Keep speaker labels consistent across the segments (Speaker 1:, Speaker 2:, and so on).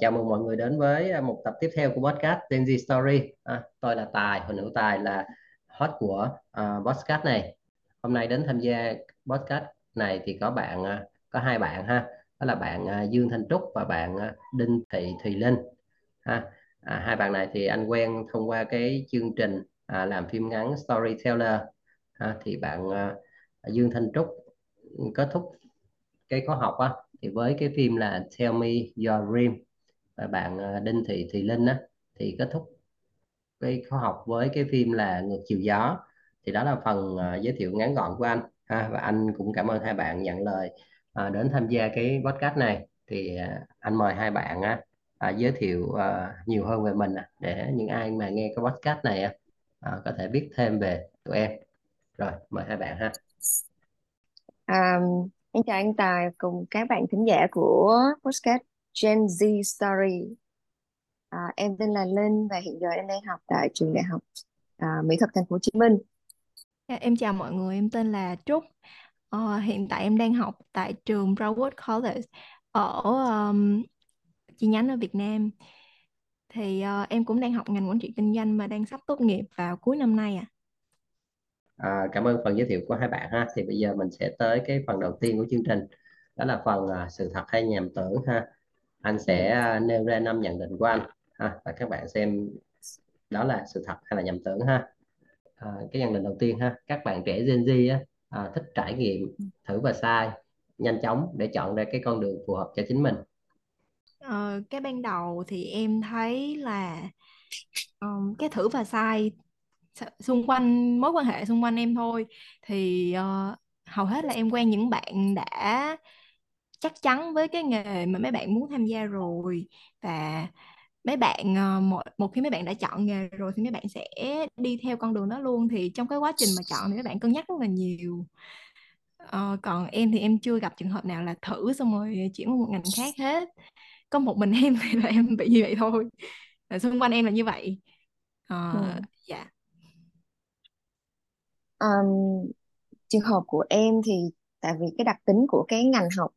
Speaker 1: chào mừng mọi người đến với à, một tập tiếp theo của podcast Gen Z Story. À, tôi là Tài, Huỳnh nữ Tài là host của uh, podcast này. Hôm nay đến tham gia podcast này thì có bạn uh, có hai bạn ha, đó là bạn uh, Dương Thanh Trúc và bạn uh, Đinh Thị Thùy Linh. Ha. À, hai bạn này thì anh quen thông qua cái chương trình uh, làm phim ngắn Storyteller. Ha. thì bạn uh, Dương Thanh Trúc kết thúc cái khóa học á thì với cái phim là Tell Me Your Dream bạn ờ, Đinh Thị Thị Linh á thì kết thúc cái khóa học với cái phim là Ngược chiều gió. Thì đó là phần uh, giới thiệu ngắn gọn của anh. Ha và anh cũng cảm ơn hai bạn nhận lời uh, đến tham gia cái podcast này. Thì uh, anh mời hai bạn uh, uh, giới thiệu uh, nhiều hơn về mình uh, để những ai mà nghe cái podcast này uh, có thể biết thêm về tụi em. Rồi mời hai bạn ha.
Speaker 2: Um, Em chào anh Tài cùng các bạn thính giả của podcast. Gen Z Story. À, em tên là Linh và hiện giờ em đang học tại trường đại học à, Mỹ thuật Thành phố Hồ Chí Minh.
Speaker 3: Dạ, Em chào mọi người, em tên là Trúc. Ờ, hiện tại em đang học tại trường Broward College ở um, chi nhánh ở Việt Nam. Thì uh, em cũng đang học ngành quản trị kinh doanh và đang sắp tốt nghiệp vào cuối năm nay à.
Speaker 1: À, cảm ơn phần giới thiệu của hai bạn ha. Thì bây giờ mình sẽ tới cái phần đầu tiên của chương trình. Đó là phần à, sự thật hay nhầm tưởng ha. Anh sẽ à, nêu ra năm nhận định của anh ha và các bạn xem đó là sự thật hay là nhầm tưởng ha. À, cái nhận định đầu tiên ha, các bạn trẻ Gen Z á, à, thích trải nghiệm, thử và sai nhanh chóng để chọn ra cái con đường phù hợp cho chính mình.
Speaker 3: Ờ, cái ban đầu thì em thấy là um, cái thử và sai xung quanh mối quan hệ xung quanh em thôi thì uh, hầu hết là em quen những bạn đã chắc chắn với cái nghề mà mấy bạn muốn tham gia rồi. Và mấy bạn uh, một một khi mấy bạn đã chọn nghề rồi thì mấy bạn sẽ đi theo con đường đó luôn. Thì trong cái quá trình mà chọn thì mấy bạn cân nhắc rất là nhiều. Uh, còn em thì em chưa gặp trường hợp nào là thử xong rồi chuyển qua một ngành khác hết. Có một mình em thì là em bị như vậy thôi. Xung quanh em là như vậy. Uh, ừ. dạ.
Speaker 2: Um, trường hợp của em thì tại vì cái đặc tính của cái ngành học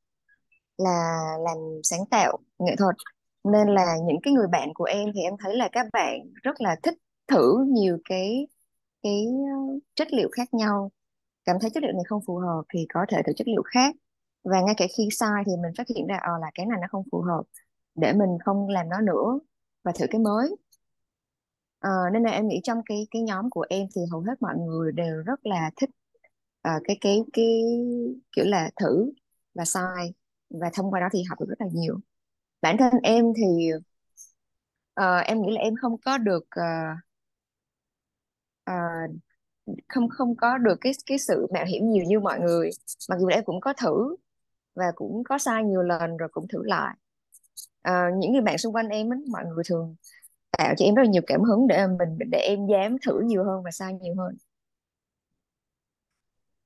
Speaker 2: là làm sáng tạo nghệ thuật. Nên là những cái người bạn của em thì em thấy là các bạn rất là thích thử nhiều cái cái ờ, chất liệu khác nhau. Cảm thấy chất liệu này không phù hợp thì có thể thử chất liệu khác. Và ngay cả khi sai thì mình phát hiện ra ờ là cái này nó không phù hợp để mình không làm nó nữa và thử cái mới. À, nên là em nghĩ trong cái cái nhóm của em thì hầu hết mọi người đều rất là thích uh, cái cái cái kiểu là thử và sai và thông qua đó thì học được rất là nhiều. Bản thân em thì uh, em nghĩ là em không có được uh, uh, không không có được cái cái sự mạo hiểm nhiều như mọi người. Mặc dù em cũng có thử và cũng có sai nhiều lần rồi cũng thử lại. Uh, những người bạn xung quanh em ấy, mọi người thường tạo cho em rất là nhiều cảm hứng để mình để em dám thử nhiều hơn và sai nhiều hơn.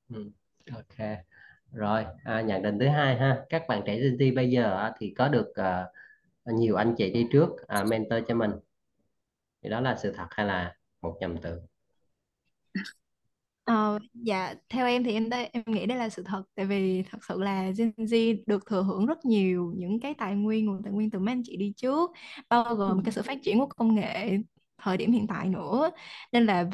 Speaker 1: Ừ. ok rồi à, nhận định thứ hai ha. Các bạn trẻ Gen Z bây giờ thì có được uh, nhiều anh chị đi trước uh, mentor cho mình? Thì đó là sự thật hay là một nhầm tưởng
Speaker 3: Ờ, dạ theo em thì em đây em nghĩ đây là sự thật. Tại vì thật sự là Gen Z được thừa hưởng rất nhiều những cái tài nguyên nguồn tài nguyên từ mấy anh chị đi trước bao gồm cái sự phát triển của công nghệ thời điểm hiện tại nữa. Nên là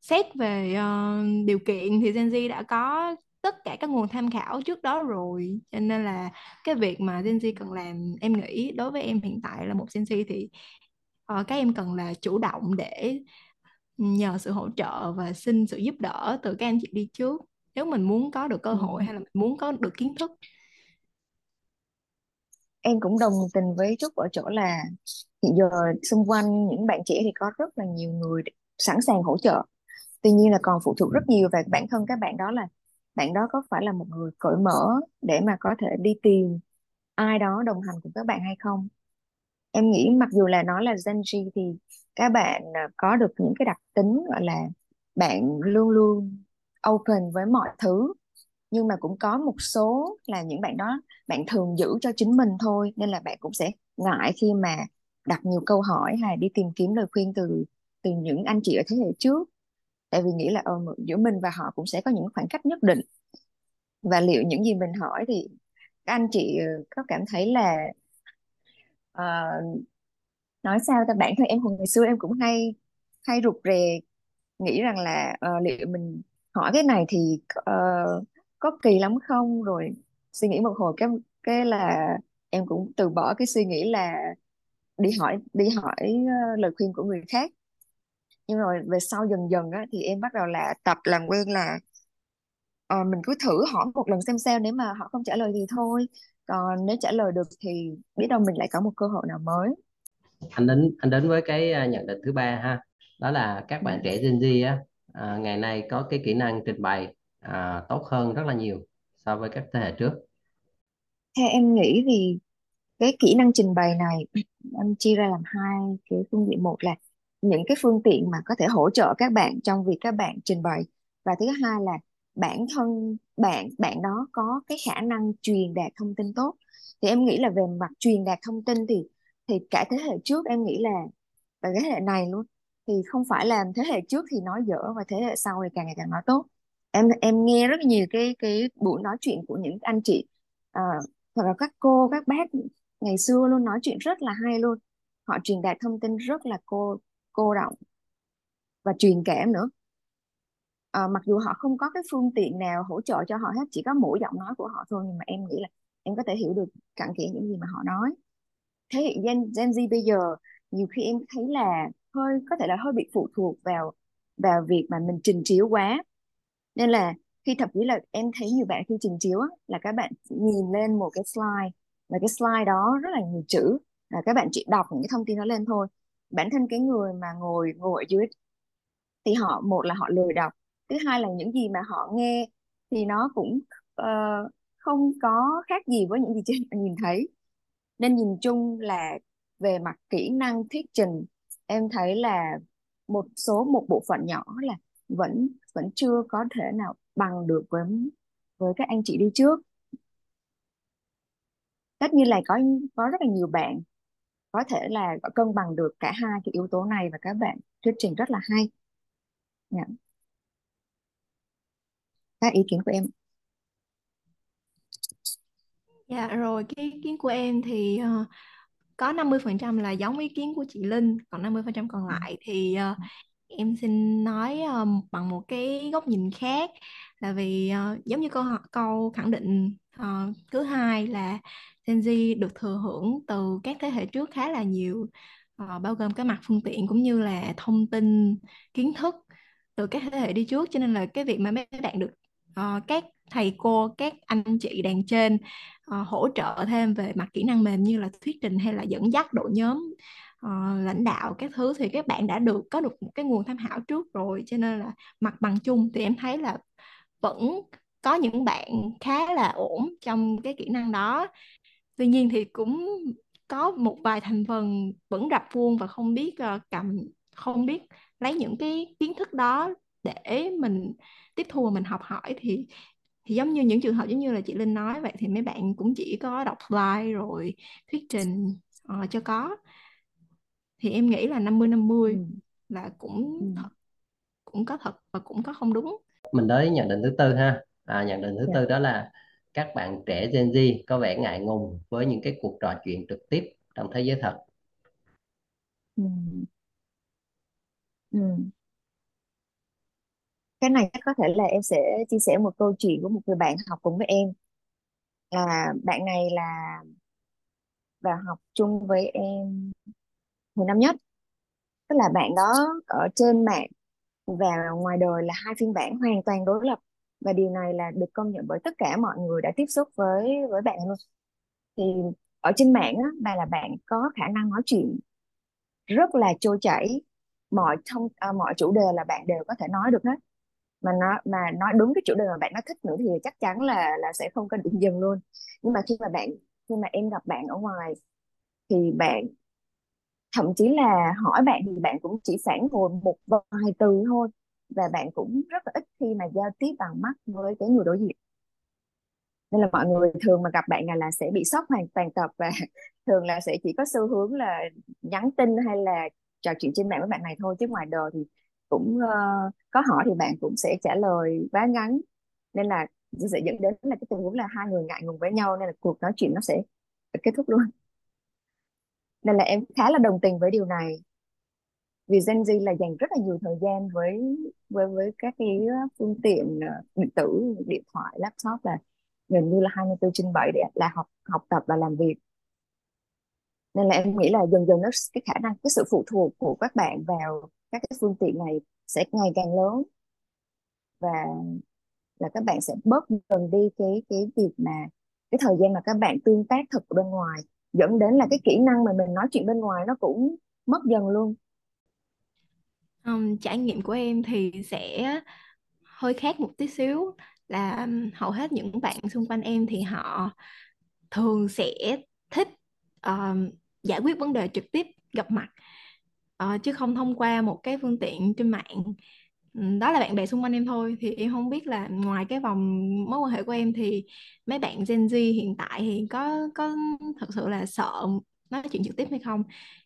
Speaker 3: xét về uh, điều kiện thì Gen Z đã có tất cả các nguồn tham khảo trước đó rồi. Cho nên là cái việc mà Gen Z cần làm em nghĩ đối với em hiện tại là một Gen Z thì uh, các em cần là chủ động để nhờ sự hỗ trợ và xin sự giúp đỡ từ các anh chị đi trước. Nếu mình muốn có được cơ ừ. hội hay là mình muốn có được kiến thức.
Speaker 2: Em cũng đồng tình với Trúc ở chỗ là hiện giờ xung quanh những bạn trẻ thì có rất là nhiều người sẵn sàng hỗ trợ. Tuy nhiên là còn phụ thuộc rất nhiều về bản thân các bạn đó là bạn đó có phải là một người cởi mở để mà có thể đi tìm ai đó đồng hành cùng các bạn hay không? Em nghĩ mặc dù là nó là Gen Z thì các bạn à, có được những cái đặc tính, gọi là, bạn luôn luôn open với mọi thứ, nhưng mà cũng có một số là những bạn đó bạn thường giữ cho chính mình thôi, nên là bạn cũng sẽ ngại khi mà đặt nhiều câu hỏi hay đi tìm kiếm lời khuyên từ từ những anh chị ở thế hệ trước tại vì nghĩ là ừ, giữa mình và họ cũng sẽ có những khoảng cách nhất định. Và liệu những gì mình hỏi thì các anh chị ờ, có cảm thấy là uh, nói sao ta? Bản thân em hồi ngày xưa em cũng hay hay rụt rè nghĩ rằng là uh, liệu mình hỏi cái này thì uh, có kỳ lắm không? Rồi suy nghĩ một hồi cái cái là em cũng từ bỏ cái suy nghĩ là đi hỏi đi hỏi uh, lời khuyên của người khác nhưng rồi về sau dần dần á, thì em bắt đầu là tập làm quen là ờ, mình cứ thử hỏi một lần xem sao nếu mà họ không trả lời thì thôi. Còn nếu trả lời được thì biết đâu mình lại có một cơ hội nào mới.
Speaker 1: Anh đến anh đến với cái à, nhận định thứ ba ha đó là các bạn
Speaker 2: dạ.
Speaker 1: trẻ Gen Z á à, ngày nay có cái kỹ năng trình bày à, tốt hơn rất là nhiều so với các thế hệ trước.
Speaker 2: Theo em nghĩ thì cái kỹ năng trình bày này em chia ra làm hai cái phương diện. Một là những cái phương tiện mà có thể hỗ trợ các bạn trong việc các bạn trình bày. Và thứ hai là bản thân bạn bạn đó có cái khả năng truyền đạt thông tin tốt. Thì em nghĩ là về mặt truyền đạt thông tin thì thì cả thế hệ trước em nghĩ là và thế hệ này luôn thì không phải là thế hệ trước thì nói dở và thế hệ sau thì càng ngày càng nói tốt. Em em nghe rất nhiều cái cái buổi nói chuyện của những anh chị à, hoặc là các cô các bác ngày xưa luôn nói chuyện rất là hay luôn. Họ truyền đạt thông tin rất là cô cô động và truyền cảm nữa. À, mặc dù họ không có cái phương tiện nào hỗ trợ cho họ hết chỉ có mỗi giọng nói của họ thôi nhưng mà em nghĩ là em có thể hiểu được cặn kẽ những gì mà họ nói. Thế hệ Gen, Gen Z bây giờ nhiều khi em thấy là hơi có thể là hơi bị phụ thuộc vào vào việc mà mình trình chiếu quá. Nên là khi thậm chí là em thấy nhiều bạn khi trình chiếu á, là các bạn nhìn lên một cái slide và cái slide đó rất là nhiều chữ là các bạn chỉ đọc những cái thông tin đó lên thôi bản thân cái người mà ngồi ngồi ở dưới thì họ một là họ lười đọc thứ hai là những gì mà họ nghe thì nó cũng uh, không có khác gì với những gì trên nhìn thấy. Nên nhìn chung là về mặt kỹ năng thuyết trình em thấy là một số một bộ phận nhỏ là vẫn vẫn chưa có thể nào bằng được với với các anh chị đi trước. Tất nhiên là có có rất là nhiều bạn có thể là cân bằng được cả hai cái yếu tố này và các bạn thuyết trình rất là hay Dạ. các ý kiến của em
Speaker 3: Dạ rồi cái ý kiến của em thì ờ, có 50% là giống ý kiến của chị Linh còn 50% còn
Speaker 2: Ừ.
Speaker 3: lại thì ờ, em xin nói ờ, bằng một cái góc nhìn khác là vì giống như câu câu khẳng định thứ hai là Gen Z được thừa hưởng từ các thế hệ trước khá là nhiều ờ, bao gồm cái mặt phương tiện cũng như là thông tin kiến thức từ các thế hệ đi trước. Cho nên là cái việc mà mấy bạn được uh, các thầy cô các anh chị đàn trên uh, hỗ trợ thêm về mặt kỹ năng mềm như là thuyết trình hay là dẫn dắt đội nhóm uh, lãnh đạo các thứ thì các bạn đã được có được một cái nguồn tham khảo trước rồi. Cho nên là mặt bằng chung thì em thấy là vẫn có những bạn khá là ổn trong cái kỹ năng đó tuy nhiên thì cũng có một vài thành phần vẫn rập khuôn và không biết ờ, cầm không biết lấy những cái kiến thức đó để mình tiếp thu và mình học hỏi thì thì giống như những trường hợp giống như là chị Linh nói vậy thì mấy bạn cũng chỉ có đọc slide rồi thuyết trình ờ, cho có thì em nghĩ là 50 50
Speaker 2: Ừ.
Speaker 3: là cũng
Speaker 2: Ừ.
Speaker 3: thật, cũng có thật và cũng có không đúng
Speaker 1: mình tới nhận định thứ tư ha à, nhận định thứ
Speaker 2: Dạ.
Speaker 1: tư đó là các bạn trẻ Gen Z có vẻ ngại ngùng với những cái cuộc trò chuyện trực tiếp trong thế giới thật
Speaker 2: Ừ. Ừ. cái này chắc có thể là em sẽ chia sẻ một câu chuyện của một người bạn học cùng với em là bạn này là vào học chung với em hồi năm nhất tức là bạn đó ở trên mạng và ngoài đời là hai phiên bản hoàn toàn đối lập và điều này là được công nhận bởi tất cả mọi người đã tiếp xúc với với bạn luôn. Thì ở trên mạng á bà là bạn có khả năng nói chuyện rất là trôi chảy. Mọi thông à, mọi chủ đề là bạn đều có thể nói được hết. Mà nó mà nói đúng cái chủ đề mà bạn nó thích nữa thì chắc chắn là là sẽ không có điểm dừng luôn. Nhưng mà khi mà bạn khi mà em gặp bạn ở ngoài thì bạn thậm chí là hỏi bạn thì bạn cũng chỉ phản hồi một vài từ thôi và bạn cũng rất là ít khi mà giao tiếp bằng mắt với cái người đối diện. Nên là mọi người thường mà gặp bạn là, là sẽ bị sốc hoàn toàn tập và thường là sẽ chỉ có xu hướng là nhắn tin hay là trò chuyện trên mạng với bạn này thôi. Chứ ngoài đời thì cũng uh, có hỏi thì bạn cũng sẽ trả lời quá ngắn. Nên là sẽ dẫn đến là cái tình huống là hai người ngại ngùng với nhau nên là cuộc nói chuyện nó sẽ kết thúc luôn. Nên là em khá là đồng tình với điều này vì Gen Z là dành rất là nhiều thời gian với với với các cái ờ, phương tiện ờ, điện tử, điện thoại, laptop là gần như là 24 trên 7 để là học học tập và làm việc. Nên là em nghĩ là dần dần nó, cái khả năng, cái sự phụ thuộc của các bạn vào các cái phương tiện này sẽ ngày càng lớn. Và là các bạn sẽ bớt dần đi cái cái việc mà, cái thời gian mà các bạn tương tác thực bên ngoài, dẫn đến là cái kỹ năng mà mình nói chuyện bên ngoài nó cũng mất dần luôn
Speaker 3: um, trải nghiệm của em thì sẽ hơi khác một tí xíu. Là hầu hết những bạn xung quanh em thì họ thường sẽ thích um, giải quyết vấn đề trực tiếp gặp mặt uh, chứ không thông qua một cái phương tiện trên mạng. Đó là bạn bè xung quanh em thôi. Thì em không biết là ngoài cái vòng mối quan hệ của em thì mấy bạn Gen Z hiện tại thì có có thật sự là sợ nói chuyện trực tiếp hay không?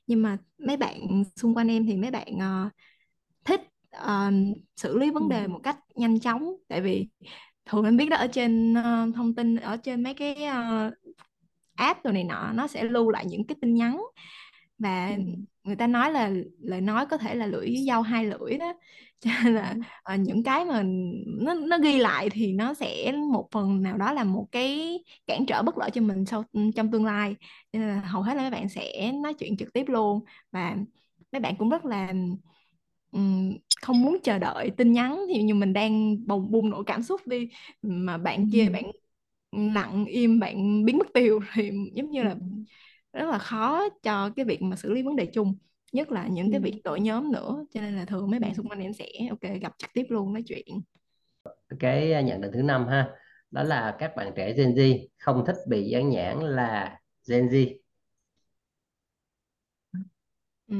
Speaker 3: Nhưng mà mấy bạn xung quanh em thì mấy bạn uh, thích uh, xử lý vấn đề ừ. một cách nhanh chóng. Tại vì thường em biết đó ở trên uh, thông tin ở trên mấy cái uh, app rồi này nọ nó sẽ lưu lại những cái tin nhắn. Và ừ. người ta nói là lời nói có thể là lưỡi dao hai lưỡi đó. Cho nên là uh, những cái mà nó nó ghi lại thì nó sẽ một phần nào đó là một cái cản trở bất lợi cho mình sau trong tương lai. Cho nên là hầu hết là mấy bạn sẽ nói chuyện trực tiếp luôn. Và mấy bạn cũng rất là không muốn chờ đợi tin nhắn thì như mình đang bùng bùng nổ cảm xúc đi mà bạn kia bạn lặng im bạn biến mất tiêu thì giống như là rất là khó cho cái việc mà xử lý vấn đề chung nhất là những cái việc đội nhóm nữa cho nên là thường mấy bạn xung quanh em sẽ ok gặp trực tiếp luôn nói chuyện.
Speaker 1: Cái nhận định thứ năm ha đó là các bạn trẻ Gen Z không thích bị dán nhãn là Gen Z.
Speaker 3: Ừ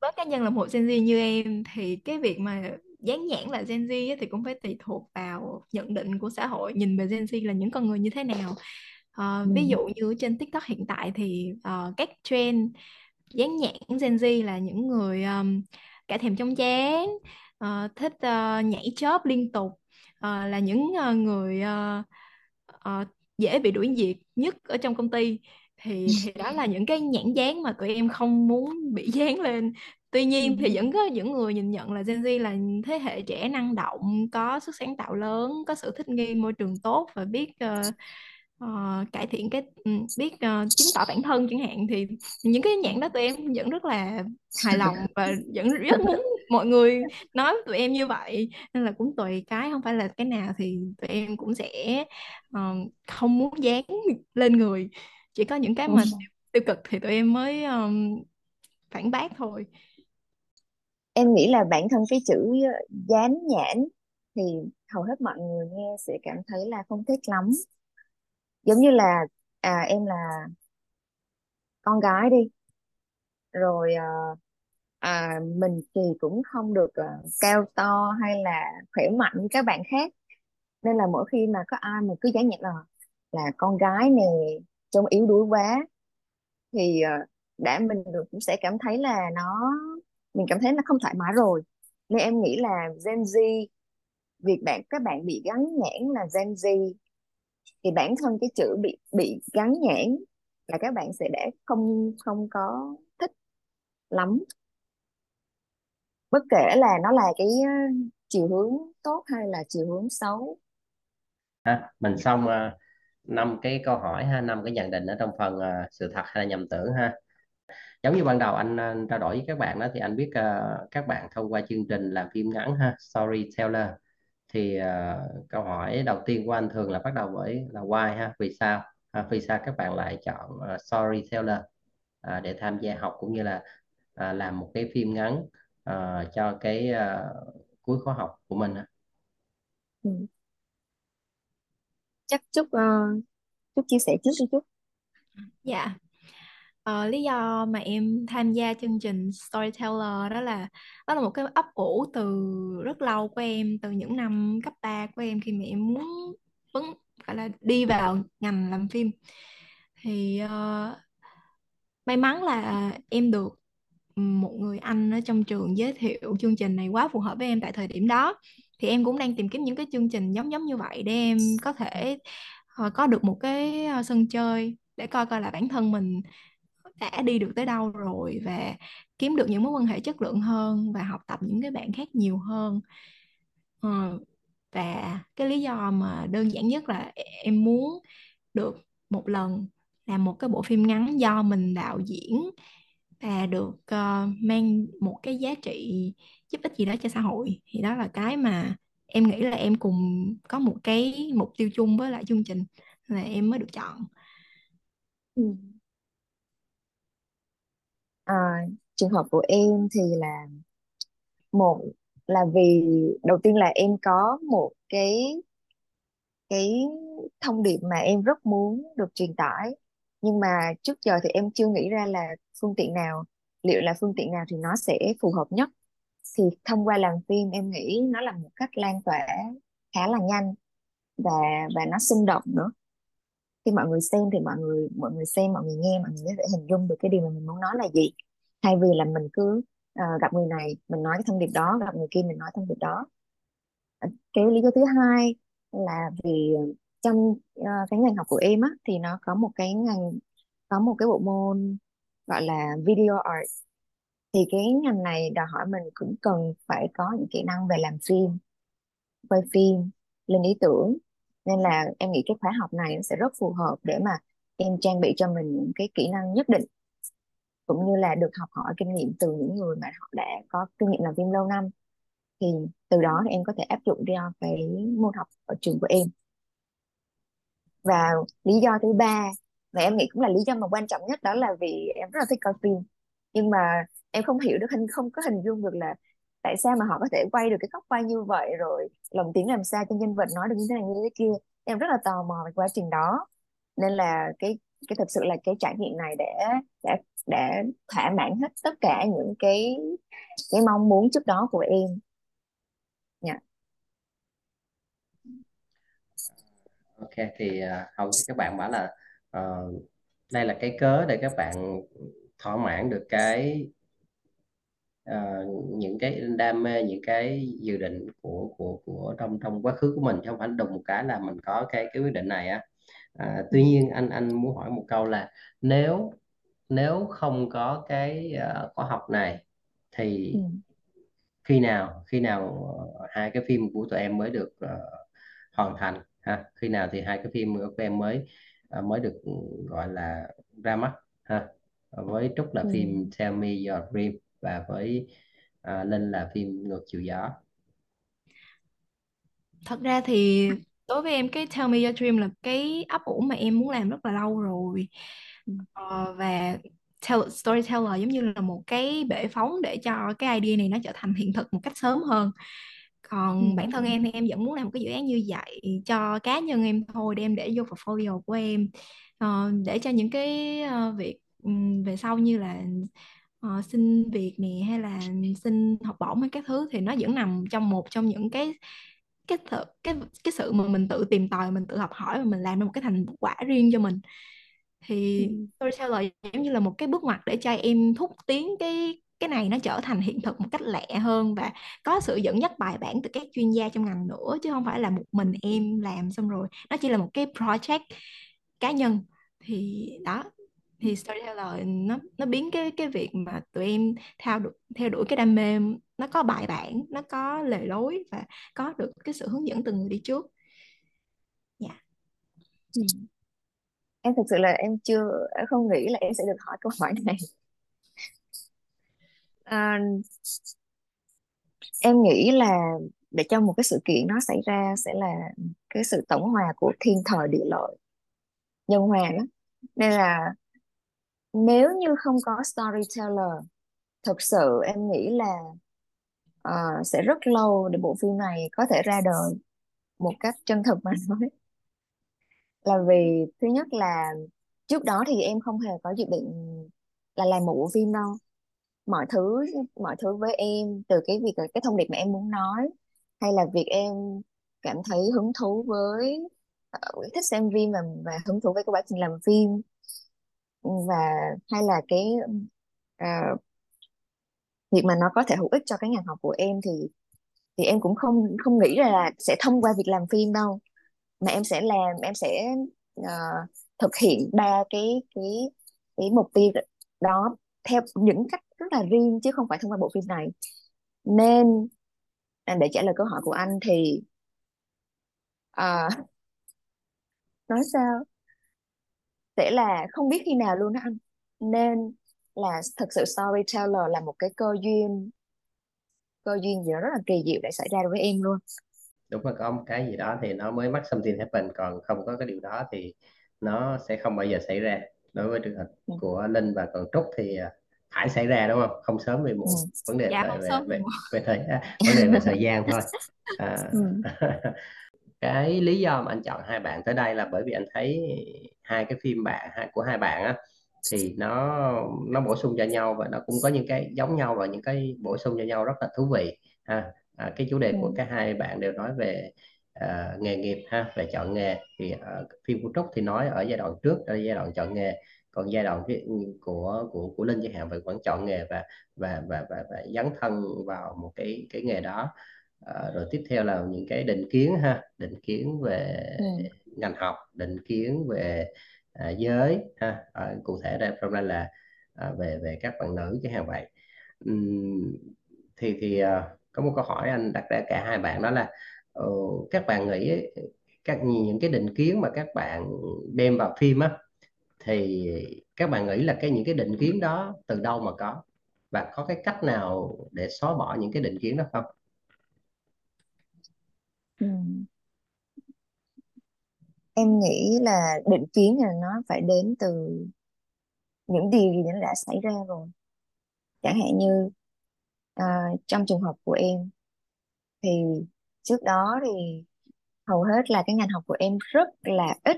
Speaker 3: với cá nhân là một Gen Z như em thì cái việc mà dán nhãn là Gen Z thì cũng phải tùy thuộc vào nhận định của xã hội nhìn về Gen Z là những con người như thế nào. Uh, ví dụ như trên TikTok hiện tại thì uh, các trend dán nhãn Gen Z là những người um, cả thèm trong chán uh, thích uh, nhảy chóp liên tục uh, là những uh, người uh, uh, dễ bị đuổi việc nhất ở trong công ty thì thì đó là những cái nhãn dán mà tụi em không muốn bị dán lên. Tuy nhiên thì vẫn có những người nhìn nhận là Gen Z là thế hệ trẻ năng động có sức sáng tạo lớn có sự thích nghi môi trường tốt và biết uh, uh, cải thiện cái biết uh, chứng tỏ bản thân chẳng hạn. Thì những cái nhãn đó tụi em vẫn rất là hài lòng và vẫn rất muốn mọi người nói tụi em như vậy. Nên là cũng tùy cái không phải là cái nào thì tụi em cũng sẽ uh, không muốn dán lên người chỉ có những cái mà tiêu cực thì tụi em mới um, phản bác thôi.
Speaker 2: Em nghĩ là bản thân cái chữ dán nhãn thì hầu hết mọi người nghe sẽ cảm thấy là không thích lắm. Giống như là à em là con gái đi rồi à, à, mình thì cũng không được uh, cao to hay là khỏe mạnh như các bạn khác. Nên là mỗi khi mà có ai mà cứ dán nhãn là là con gái nè trông yếu đuối quá. Thì ờ, đã mình được cũng sẽ cảm thấy là nó mình cảm thấy nó không thoải mái rồi. Nên em nghĩ là Gen Z việc bạn các bạn bị gắn nhãn là Gen Z thì bản thân cái chữ bị bị gắn nhãn là các bạn sẽ để không không có thích lắm. Bất kể là nó là cái ờ, chiều hướng tốt hay là chiều hướng xấu.
Speaker 1: À, mình xong uh, năm cái câu hỏi ha năm cái nhận định ở trong phần uh, sự thật hay là nhầm tưởng ha. Giống như ban đầu anh, anh trao đổi với các bạn đó thì anh biết uh, các bạn thông qua chương trình làm phim ngắn ha storyteller. Thì uh, câu hỏi đầu tiên của anh thường là bắt đầu với là why ha vì sao? À, vì sao các bạn lại chọn uh, storyteller uh, để tham gia học cũng như là uh, làm một cái phim ngắn uh, cho cái uh, cuối khóa học của mình
Speaker 2: ừ chắc chúc uh, ờ, chúc chia sẻ trước đi chút.
Speaker 3: dạ. Ờ, lý do mà em tham gia chương trình Storyteller đó là đó là một cái ấp ủ từ rất lâu của em từ những năm cấp 3 của em khi mà em muốn vẫn gọi là đi vào ngành làm phim. Thì uh, may mắn là em được một người anh ở trong trường giới thiệu chương trình này quá phù hợp với em tại thời điểm đó thì em cũng đang tìm kiếm những cái chương trình giống giống như vậy để em có thể uh, có được một cái ờ, sân chơi để coi coi là bản thân mình đã đi được tới đâu rồi và kiếm được những mối quan hệ chất lượng hơn và học tập những cái bạn khác nhiều hơn. Ờ, và cái lý do mà đơn giản nhất là e, em muốn được một lần làm một cái bộ phim ngắn do mình đạo diễn và được uh, mang một cái giá trị giúp ích gì đó cho xã hội. Thì đó là cái mà em nghĩ là em cùng có một cái mục tiêu chung với lại chương trình là em mới được chọn.
Speaker 2: Ừ. À, trường hợp của em thì là một là vì đầu tiên là em có một cái cái thông điệp mà em rất muốn được truyền tải. Nhưng mà trước giờ thì em chưa nghĩ ra là phương tiện nào liệu là phương tiện nào thì nó sẽ phù hợp nhất thì thông qua làm phim em nghĩ nó là một cách lan tỏa khá là nhanh và và nó sinh động nữa. Khi mọi người xem thì mọi người mọi người xem mọi người nghe mọi người có thể hình dung được cái điều mà mình muốn nói là gì. Thay vì là mình cứ uh, gặp người này mình nói cái thông điệp đó gặp người kia mình nói thông điệp đó. Ờ, cái lý do thứ hai là vì trong uh, cái ngành học của em á thì nó có một cái ngành có một cái bộ môn gọi là video art thì cái ngành này đòi hỏi mình cũng cần phải có những kỹ năng về làm phim, quay phim, lên ý tưởng. Nên là em nghĩ cái khóa học này nó sẽ rất phù hợp để mà em trang bị cho mình những cái kỹ năng nhất định, cũng như là được học hỏi kinh nghiệm từ những người mà họ đã có kinh nghiệm làm phim lâu năm. Thì từ đó thì em có thể áp dụng ra cái môn học ở trường của em. Và lý do thứ ba, và em nghĩ cũng là lý do mà quan trọng nhất, đó là vì em rất là thích coi phim. Nhưng mà em không hiểu được hình không có hình dung được là tại sao mà họ có thể quay được cái góc quay như vậy rồi lồng tiếng làm sao cho nhân vật nói được như thế này như thế kia. Em rất là tò mò về quá trình đó. Nên là cái cái thực sự là cái trải nghiệm này đã đã đã thỏa mãn hết tất cả những cái cái mong muốn trước đó của em. Yeah.
Speaker 1: ok thì uh, hầu như các bạn bảo là uh, đây là cái cớ để các bạn thỏa mãn được cái ờ, những cái đam mê những cái dự định của của của trong trong quá khứ của mình chứ không phải đùng một cái là mình có cái cái quyết định này á à, tuy nhiên anh anh muốn hỏi một câu là nếu nếu không có cái uh, khóa học này thì
Speaker 2: ừ.
Speaker 1: khi nào khi nào ờ, hai cái phim của tụi em mới được ờ, hoàn thành ha khi nào thì hai cái phim của em mới ờ, mới được ừ, gọi là ra mắt ha với Trúc là
Speaker 2: Ừ.
Speaker 1: phim Tell Me Your Dream và với à, Linh là phim Ngược Chiều Gió
Speaker 3: thật ra thì đối với em cái Tell Me Your Dream là cái ấp ủ mà em muốn làm rất là lâu rồi
Speaker 2: Ừ.
Speaker 3: Ờ, và tell, storyteller giống như là một cái bệ phóng để cho cái idea này nó trở thành hiện thực một cách sớm hơn
Speaker 2: Ừ.
Speaker 3: còn bản thân em thì em vẫn muốn làm một cái dự án như vậy cho cá nhân em thôi để em để vô portfolio của em Ờ, để cho những cái ờ, việc ừm, về sau như là ờ, xin việc nè hay là xin học bổng hay các thứ thì nó vẫn nằm trong một trong những cái cái thợ, cái cái sự mà mình tự tìm tòi mình tự học hỏi và mình làm ra một cái thành quả riêng cho mình. Thì
Speaker 2: Ừ.
Speaker 3: storyteller giống như là một cái bước ngoặt để cho em thúc tiến cái cái này nó trở thành hiện thực một cách lẹ hơn và có sự dẫn dắt bài bản từ các chuyên gia trong ngành nữa chứ không phải là một mình em làm xong rồi. Nó chỉ là một cái project cá nhân. Thì đó thì storyteller nó nó biến cái cái việc mà tụi em theo được theo đuổi cái đam mê nó có bài bản nó có lề lối và có được cái sự hướng dẫn từ người đi trước. Dạ.
Speaker 2: Ừ. em thực sự là em chưa không nghĩ là em sẽ được hỏi câu hỏi này. À, em nghĩ là để cho một cái sự kiện nó xảy ra sẽ là cái sự tổng hòa của thiên thời địa lợi nhân hòa đó. Nên là nếu như không có storyteller thực sự em nghĩ là uh, sẽ rất lâu để bộ phim này có thể ra đời một cách chân thực mà nói. Là vì thứ nhất là trước đó thì em không hề có dự định là làm một bộ phim đâu. Mọi thứ mọi thứ với em từ cái việc cái thông điệp mà em muốn nói hay là việc em cảm thấy hứng thú với uh, thích xem phim và, và hứng thú với cái quá trình làm phim và hay là cái uh, việc mà nó có thể hữu ích cho cái ngành học của em thì thì em cũng không không nghĩ ra là sẽ thông qua việc làm phim đâu. Mà em sẽ làm em sẽ uh, thực hiện ba cái cái cái mục tiêu đó theo những cách rất là riêng chứ không phải thông qua bộ phim này. Nên à, để trả lời câu hỏi của anh thì uh, nói sao? Sẽ là không biết khi nào luôn đó anh nên là thực sự storyteller là một cái cơ duyên cơ duyên gì đó rất là kỳ diệu để xảy ra đối với em luôn
Speaker 1: đúng là có một cái gì đó thì nó mới mắc something happen còn không có cái điều đó thì nó sẽ không bao giờ xảy ra đối với trường hợp
Speaker 2: ừ.
Speaker 1: của Linh và còn Trúc thì à, phải xảy ra đúng không không sớm thì muộn
Speaker 2: ừ.
Speaker 1: vấn đề
Speaker 3: dạ
Speaker 1: về về về, về thời vấn đề về thời gian thôi à,
Speaker 2: ừ.
Speaker 1: cái lý do mà anh chọn hai bạn tới đây là bởi vì anh thấy hai cái phim bạn hai của hai bạn á thì nó nó bổ sung cho nhau và nó cũng có những cái giống nhau và những cái bổ sung cho nhau rất là thú vị ha. À, cái chủ đề của
Speaker 2: ừ.
Speaker 1: cả hai bạn đều nói về à, nghề nghiệp ha về chọn nghề. Thì à, phim của Trúc thì nói ở giai đoạn trước là giai đoạn chọn nghề. Còn giai đoạn của của của Linh chẳng hạn về vẫn chọn nghề và và và và, và dấn thân vào một cái cái nghề đó à, rồi tiếp theo là những cái định kiến ha định kiến về
Speaker 2: Ừ.
Speaker 1: ngành học định kiến về à, giới ha. À, cụ thể đây hôm nay là à, về về các bạn nữ chẳng hạn vậy. Ừm, thì thì à, có một câu hỏi anh đặt ra cả hai bạn đó là ờ, các bạn nghĩ các những cái định kiến mà các bạn đem vào phim á thì các bạn nghĩ là cái những cái định kiến đó từ đâu mà có? Và có cái cách nào để xóa bỏ những cái định kiến đó không
Speaker 2: Ừ. Em nghĩ là định kiến là nó phải đến từ những điều gì nó đã xảy ra rồi. Chẳng hạn như à, trong trường hợp của em thì trước đó thì hầu hết là cái ngành học của em rất là ít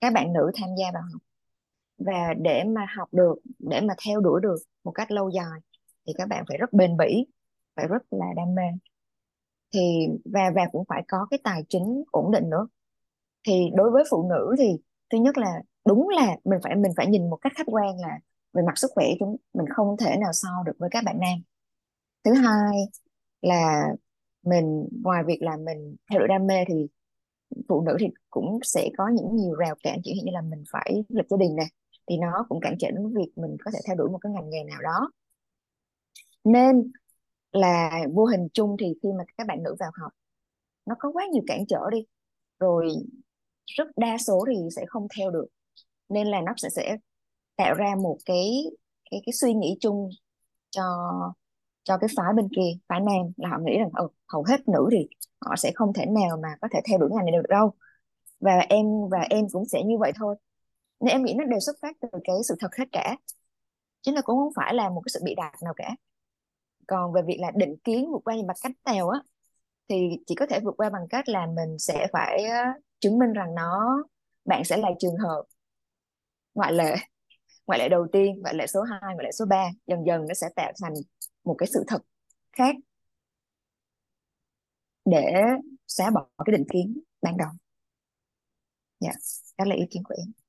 Speaker 2: các bạn nữ tham gia vào học và để mà học được để mà theo đuổi được một cách lâu dài thì các bạn phải rất bền bỉ phải rất là đam mê thì và và cũng phải có cái tài chính ổn định nữa. Thì đối với phụ nữ thì thứ nhất là đúng là mình phải mình phải nhìn một cách khách quan là về mặt sức khỏe chúng mình không thể nào so được với các bạn nam. Thứ hai là mình, ngoài việc là mình theo đuổi đam mê thì phụ nữ thì cũng sẽ có những nhiều rào cản chỉ như là mình phải lập gia đình nè, thì nó cũng cản trở đến việc mình có thể theo đuổi một cái ngành nghề nào đó. Nên là vô hình chung thì khi mà các bạn nữ vào học nó có quá nhiều cản trở đi. Rồi rất đa số thì sẽ không theo được. Nên là nó sẽ sẽ tạo ra một cái cái cái suy nghĩ chung cho cho cái phái bên kia phái nam là họ nghĩ rằng ừ, hầu hết nữ thì họ sẽ không thể nào mà có thể theo đuổi ngành này được đâu. Và em và em cũng sẽ như vậy thôi. Nên em nghĩ nó đều xuất phát từ cái sự thật hết cả. Chứ nó cũng không phải là một cái sự bị đạt nào cả còn về việc là định kiến vượt qua bằng cách nào á, thì chỉ có thể vượt qua bằng cách là mình sẽ phải chứng minh rằng nó, bạn sẽ là trường hợp ngoại lệ ngoại lệ đầu tiên, ngoại lệ số 2 ngoại lệ số 3 dần dần nó sẽ tạo thành một cái sự thật khác để xóa bỏ cái định kiến ban đầu. Dạ đó là ý kiến của em.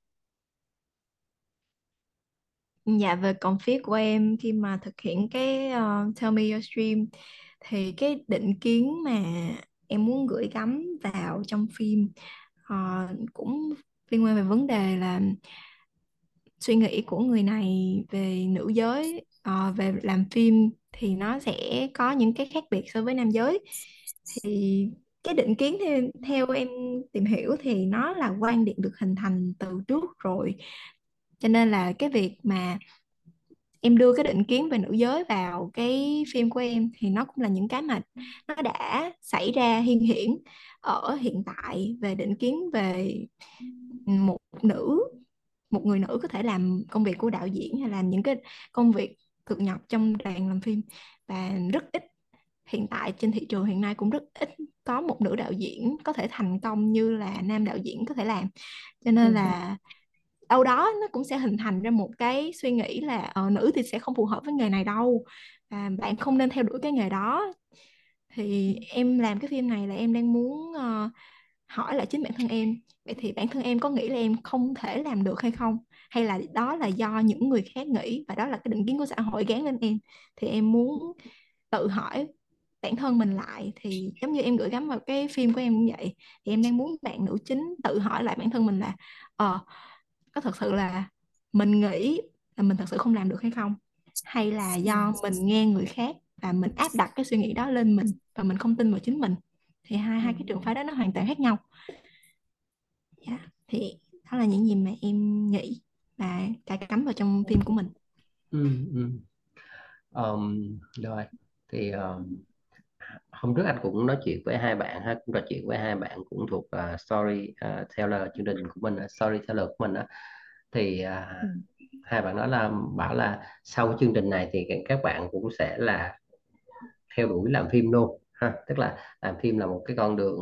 Speaker 3: Dạ về còn phía của em khi mà thực hiện cái uh, Tell Me Your Dream thì cái định kiến mà em muốn gửi gắm vào trong phim uh, cũng liên quan về vấn đề là suy nghĩ của người này về nữ giới uh, về làm phim thì nó sẽ có những cái khác biệt so với nam giới. Thì cái định kiến theo, theo em tìm hiểu thì nó là quan điểm được hình thành từ trước rồi cho nên là cái việc mà em đưa cái định kiến về nữ giới vào cái phim của em thì nó cũng là những cái mà nó đã xảy ra hiên hiển ở hiện tại về định kiến về một nữ một người nữ có thể làm công việc của đạo diễn hay làm những cái công việc thực nhập trong đoàn làm phim và rất ít hiện tại trên thị trường hiện nay cũng rất ít có một nữ đạo diễn có thể thành công như là nam đạo diễn có thể làm cho nên
Speaker 2: Ừ.
Speaker 3: là đâu đó nó cũng sẽ hình thành ra một cái suy nghĩ là ờ, nữ thì sẽ không phù hợp với nghề này đâu và bạn không nên theo đuổi cái nghề đó. Thì em làm cái phim này là em đang muốn uh, hỏi lại chính bản thân em. Vậy thì bản thân em có nghĩ là em không thể làm được hay không? Hay là đó là do những người khác nghĩ và đó là cái định kiến của xã hội gán lên em? Thì em muốn tự hỏi bản thân mình lại. Thì giống như em gửi gắm vào cái phim của em cũng vậy thì em đang muốn bạn nữ chính tự hỏi lại bản thân mình là ờ có thật sự là mình nghĩ là mình thật sự không làm được hay không? Hay là do mình nghe người khác và mình áp đặt cái suy nghĩ đó lên mình và mình không tin vào chính mình? Thì hai hai cái trường phái đó nó hoàn toàn khác nhau. Dạ thì đó là những gì mà em nghĩ và cài cắm vào trong phim của mình.
Speaker 1: Ừ, ừ. Um, rồi thì um, hôm trước anh cũng nói chuyện với hai bạn ha cũng trò chuyện với hai bạn cũng thuộc uh, story uh, teller chương trình của mình story teller của mình đó. thì uh,
Speaker 2: Ừ.
Speaker 1: hai bạn nói là bảo là sau chương trình này thì các bạn cũng sẽ là theo đuổi làm phim luôn ha. Tức là làm phim là một cái con đường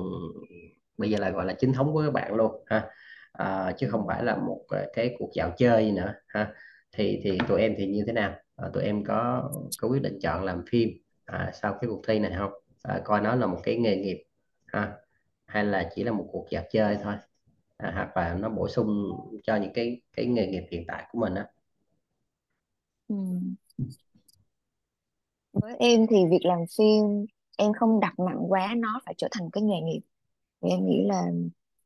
Speaker 1: bây giờ là gọi là chính thống của các bạn luôn ha. À, chứ không phải là một cái cuộc dạo chơi nữa ha. Thì thì tụi em thì như thế nào? À, tụi em có có quyết định chọn làm phim à, sau cái cuộc thi này không à, coi nó là một cái nghề nghiệp ha hay là chỉ là một cuộc dạo chơi thôi à, hoặc là nó bổ sung cho những cái cái nghề nghiệp hiện tại của mình á
Speaker 2: Ừ. Với em thì việc làm phim em không đặt nặng quá nó phải trở thành cái nghề nghiệp. Thì em nghĩ là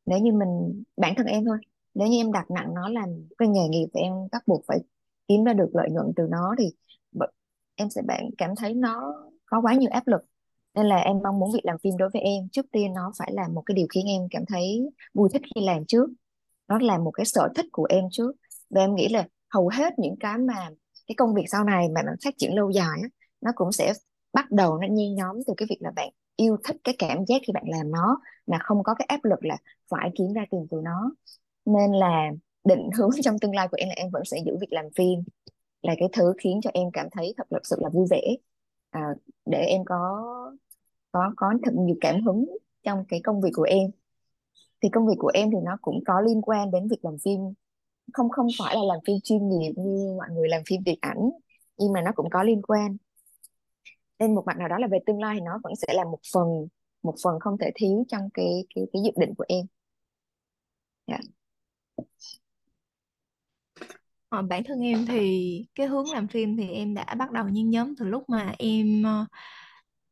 Speaker 2: nếu như mình bản thân em thôi, nếu như em đặt nặng nó làm cái nghề nghiệp thì em bắt buộc phải kiếm ra được lợi nhuận từ nó thì em sẽ bạn cảm thấy nó có quá nhiều áp lực. Nên là em mong muốn việc làm phim đối với em trước tiên nó phải là một cái điều khiến em cảm thấy vui thích khi làm trước. Nó là một cái sở thích của em trước. Và em nghĩ là hầu hết những cái mà cái công việc sau này mà bạn phát triển lâu dài á, nó cũng sẽ bắt đầu nó nhen nhóm từ cái việc là bạn yêu thích cái cảm giác khi bạn làm nó mà không có cái áp lực là phải kiếm ra tiền từ nó nên là định hướng trong tương lai của em là em vẫn sẽ giữ việc làm phim là cái thứ khiến cho em cảm thấy thật sự là vui vẻ à, để em có có có thật nhiều cảm hứng trong cái công việc của em. Thì công việc của em thì nó cũng có liên quan đến việc làm phim. Không không phải là làm phim chuyên nghiệp như mọi người làm phim điện ảnh nhưng mà nó cũng có liên quan. Nên một mặt nào đó là về tương lai thì nó vẫn sẽ là một phần một phần không thể thiếu trong cái cái cái dự định của em. Yeah.
Speaker 3: Ờ, bản thân em thì cái hướng làm phim thì em đã bắt đầu nhen nhóm từ lúc mà em ờ,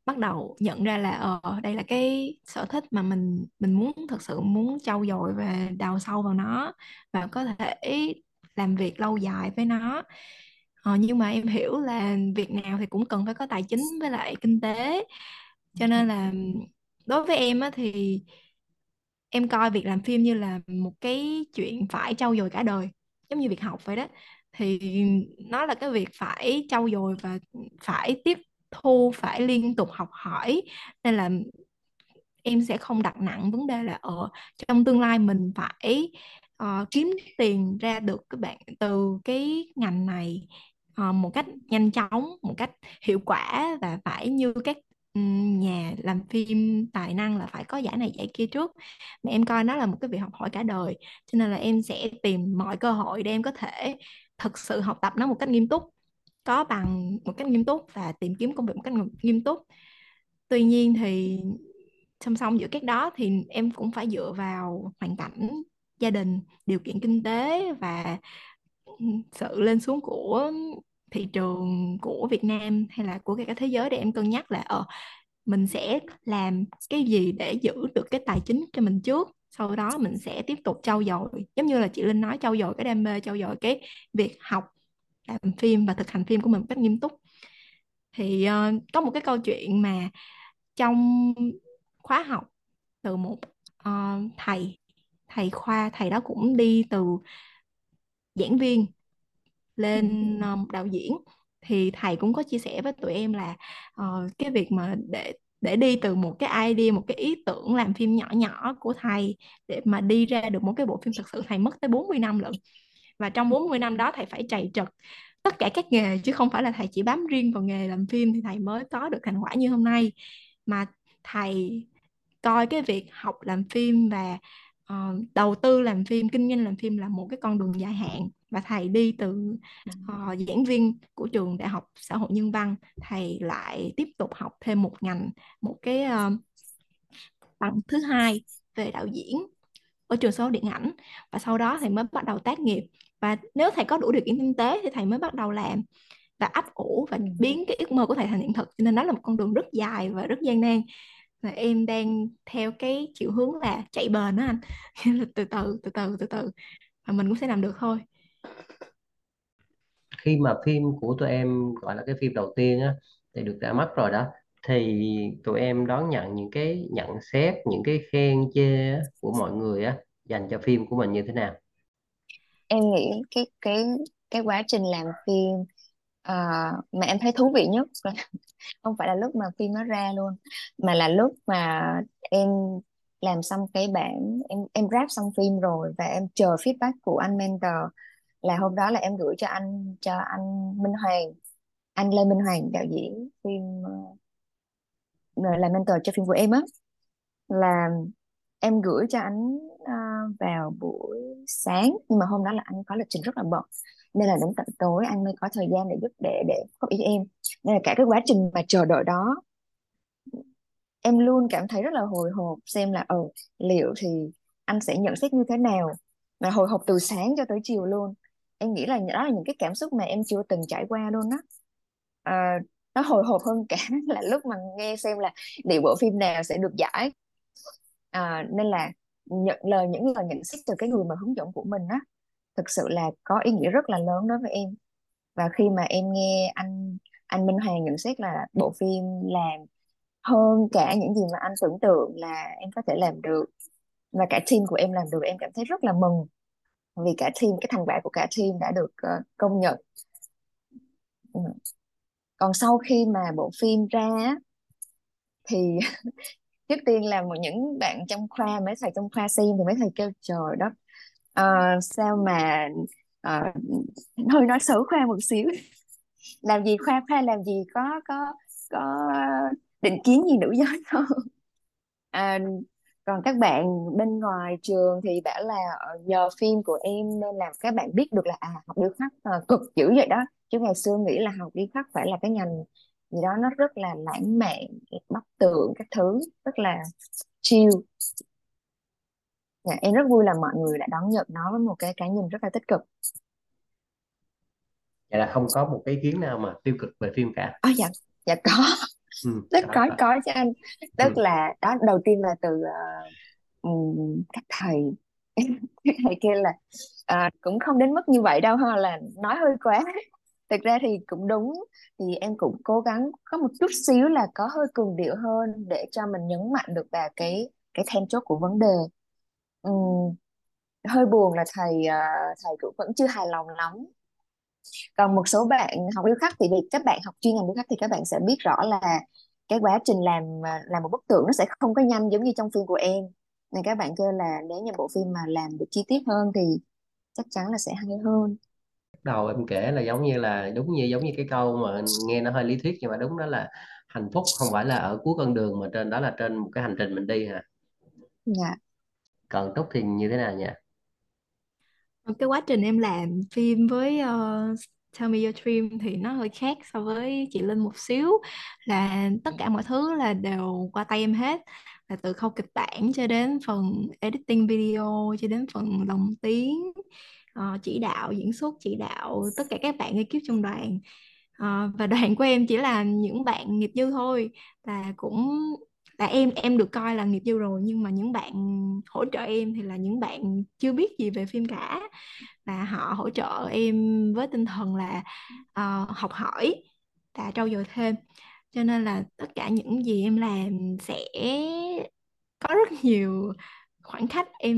Speaker 3: bắt đầu nhận ra là ờ đây là cái sở thích mà mình mình muốn thật sự muốn trau dồi và đào sâu vào nó và có thể làm việc lâu dài với nó. Ờ, nhưng mà em hiểu là việc nào thì cũng cần phải có tài chính với lại kinh tế. Cho nên là đối với em á thì em coi việc làm phim như là một cái chuyện phải trau dồi cả đời giống như việc học vậy đó. Thì nó là cái việc phải trau dồi và phải tiếp thu phải liên tục học hỏi nên là em sẽ không đặt nặng vấn đề là ở trong tương lai mình phải uh, kiếm tiền ra được các bạn từ cái ngành này uh, một cách nhanh chóng một cách hiệu quả và phải như các nhà làm phim tài năng là phải có giải này giải kia trước. Mà em coi nó là một cái việc học hỏi cả đời cho nên là em sẽ tìm mọi cơ hội để em có thể thực sự học tập nó một cách nghiêm túc có bằng một cách nghiêm túc và tìm kiếm công việc một cách nghiêm túc. Tuy nhiên thì song song giữa các đó thì em cũng phải dựa vào hoàn cảnh gia đình, điều kiện kinh tế và sự lên xuống của thị trường của Việt Nam hay là của cả thế giới để em cân nhắc là ờ mình sẽ làm cái gì để giữ được cái tài chính cho mình trước, sau đó mình sẽ tiếp tục trau dồi. Giống như là chị Linh nói, trau dồi cái đam mê, trau dồi cái việc học làm phim và thực hành phim của mình một cách nghiêm túc. Thì uh, có một cái câu chuyện mà trong khóa học từ một uh, thầy thầy khoa thầy đó cũng đi từ giảng viên lên um, đạo diễn. Thì thầy cũng có chia sẻ với tụi em là uh, cái việc mà để để đi từ một cái idea một cái ý tưởng làm phim nhỏ nhỏ của thầy để mà đi ra được một cái bộ phim thật sự thầy mất tới 40 năm lận và trong 40 năm đó thầy phải trầy trật tất cả các nghề chứ không phải là thầy chỉ bám riêng vào nghề làm phim thì thầy mới có được thành quả như hôm nay. Mà thầy coi cái việc học làm phim và uh, đầu tư làm phim kinh doanh làm phim là một cái con đường dài hạn. Và thầy đi từ uh, giảng viên của trường đại học xã hội nhân văn thầy lại tiếp tục học thêm một ngành một cái uh, bằng thứ hai về đạo diễn ở trường số điện ảnh. Và sau đó thầy mới bắt đầu tác nghiệp. Và nếu thầy có đủ điều kiện kinh tế thì thầy mới bắt đầu làm. Và ấp ủ và biến cái ước mơ của thầy thành hiện thực. Cho nên đó là một con đường rất dài và rất gian nan. Và em đang theo cái chiều hướng là chạy bền đó anh. Từ từ từ từ từ từ. Và mình cũng sẽ làm được thôi.
Speaker 1: Khi mà phim của tụi em gọi là cái phim đầu tiên á thì được ra mắt rồi đó thì tụi em đón nhận những cái nhận xét những cái khen chê á, của mọi người á dành cho phim của mình như thế nào?
Speaker 2: Em nghĩ cái cái cái quá trình làm phim uh, mà em thấy thú vị nhất là không phải là lúc mà phim nó ra luôn mà là lúc mà em làm xong cái bản em em ráp xong phim rồi và em chờ feedback của anh mentor là hôm đó là em gửi cho anh cho anh Minh Hoàng anh Lê Minh Hoàng đạo diễn phim uh, là mentor cho phim của em á là em gửi cho anh ờ, vào buổi sáng. Nhưng mà hôm đó là anh có lịch trình rất là bận nên là đến tận tối anh mới có thời gian để giúp để để góp ý cho em. Nên là cả cái quá trình mà chờ đợi đó em luôn cảm thấy rất là hồi hộp xem là ờ liệu thì anh sẽ nhận xét như thế nào mà hồi hộp từ sáng cho tới chiều luôn. Em nghĩ là đó là những cái cảm xúc mà em chưa từng trải qua luôn á. À, nó hồi hộp hơn cả là lúc mà nghe xem là liệu bộ phim nào sẽ được giải. À, nên là nhận lời những lời nhận xét từ cái người mà hướng dẫn của mình á thực sự là có ý nghĩa rất là lớn đối với em. Và khi mà em nghe anh anh Minh Hoàng nhận xét là bộ phim làm hơn cả những gì mà anh tưởng tượng là em có thể làm được và cả team của em làm được em cảm thấy rất là mừng vì cả team cái thành quả của cả team đã được uh, công nhận. Ừ còn sau khi mà bộ phim ra thì trước tiên là một những bạn trong khoa mấy thầy trong khoa xem thì mấy thầy kêu trời đất uh, sao mà uh, hơi nói xấu khoa một xíu. Làm gì khoa khoa làm gì có có có định kiến gì nữ giới không? À, còn các bạn bên ngoài trường thì bảo là ờ, nhờ phim của em nên làm các bạn biết được là à học điêu khắc uh, cực dữ vậy đó. Chứ ngày xưa nghĩ là học điêu khắc phải là cái ngành gì đó nó rất là lãng mạn bắt tượng các thứ rất là chill. Dạ, em rất vui là mọi người đã đón nhận nó với một cái cái nhìn rất là tích cực.
Speaker 1: Vậy là không có một cái ý kiến nào mà tiêu cực về phim cả?
Speaker 2: À, dạ dạ có
Speaker 1: ừ,
Speaker 2: rất có
Speaker 1: có
Speaker 2: có cho anh. Tức
Speaker 1: ừ.
Speaker 2: là đó đầu tiên là từ uh, các thầy. Các thầy kêu là à, cũng không đến mức như vậy đâu ha là nói hơi quá. Thực ra thì cũng đúng. Thì em cũng cố gắng có một chút xíu là có hơi cường điệu hơn để cho mình nhấn mạnh được vào cái cái then chốt của vấn đề. Ừm, hơi buồn là thầy uh, thầy cũng vẫn chưa hài lòng lắm còn một số bạn học điêu khắc thì vì các bạn học chuyên ngành điêu khắc thì các bạn sẽ biết rõ là cái quá trình làm làm một bức tượng nó sẽ không có nhanh giống như trong phim của em. Nên các bạn kêu là nếu như bộ phim mà làm được chi tiết hơn thì chắc chắn là sẽ hay hơn.
Speaker 1: Đầu em kể là giống như là đúng như giống như cái câu mà nghe nó hơi lý thuyết nhưng mà đúng đó là hạnh phúc không phải là ở cuối con đường mà trên đó là trên một cái hành trình mình đi hả?
Speaker 2: Dạ.
Speaker 1: Còn Trúc thì như thế nào nhỉ
Speaker 3: cái quá trình em làm phim với uh, Tell Me Your Dream thì nó hơi khác so với chị Linh một xíu. Là tất cả mọi thứ là đều qua tay em hết. Là từ khâu kịch bản cho đến phần editing video cho đến phần lồng tiếng uh, chỉ đạo diễn xuất chỉ đạo tất cả các bạn ekip trong đoàn. Uh, và đoàn của em chỉ là những bạn nghiệp dư thôi. Là cũng là em em được coi là nghiệp dư rồi nhưng mà những bạn hỗ trợ em thì là những bạn chưa biết gì về phim cả. Và họ hỗ trợ em với tinh thần là uh, học hỏi và trau dồi thêm. Cho nên là tất cả những gì em làm sẽ có rất nhiều khoảng cách em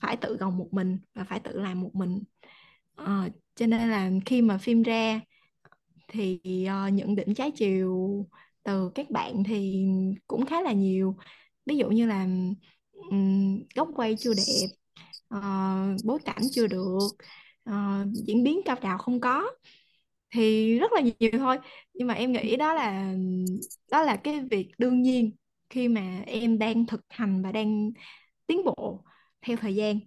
Speaker 3: phải tự gồng một mình và phải tự làm một mình. Ờ, cho nên là khi mà phim ra thì ờ, uh, những đỉnh trái chiều từ các bạn thì cũng khá là nhiều. Ví dụ như là um, góc quay chưa đẹp uh, bối cảnh chưa được uh, diễn biến cao trào không có thì rất là nhiều thôi. Nhưng mà em nghĩ đó là đó là cái việc đương nhiên khi mà em đang thực hành và đang tiến bộ theo thời gian.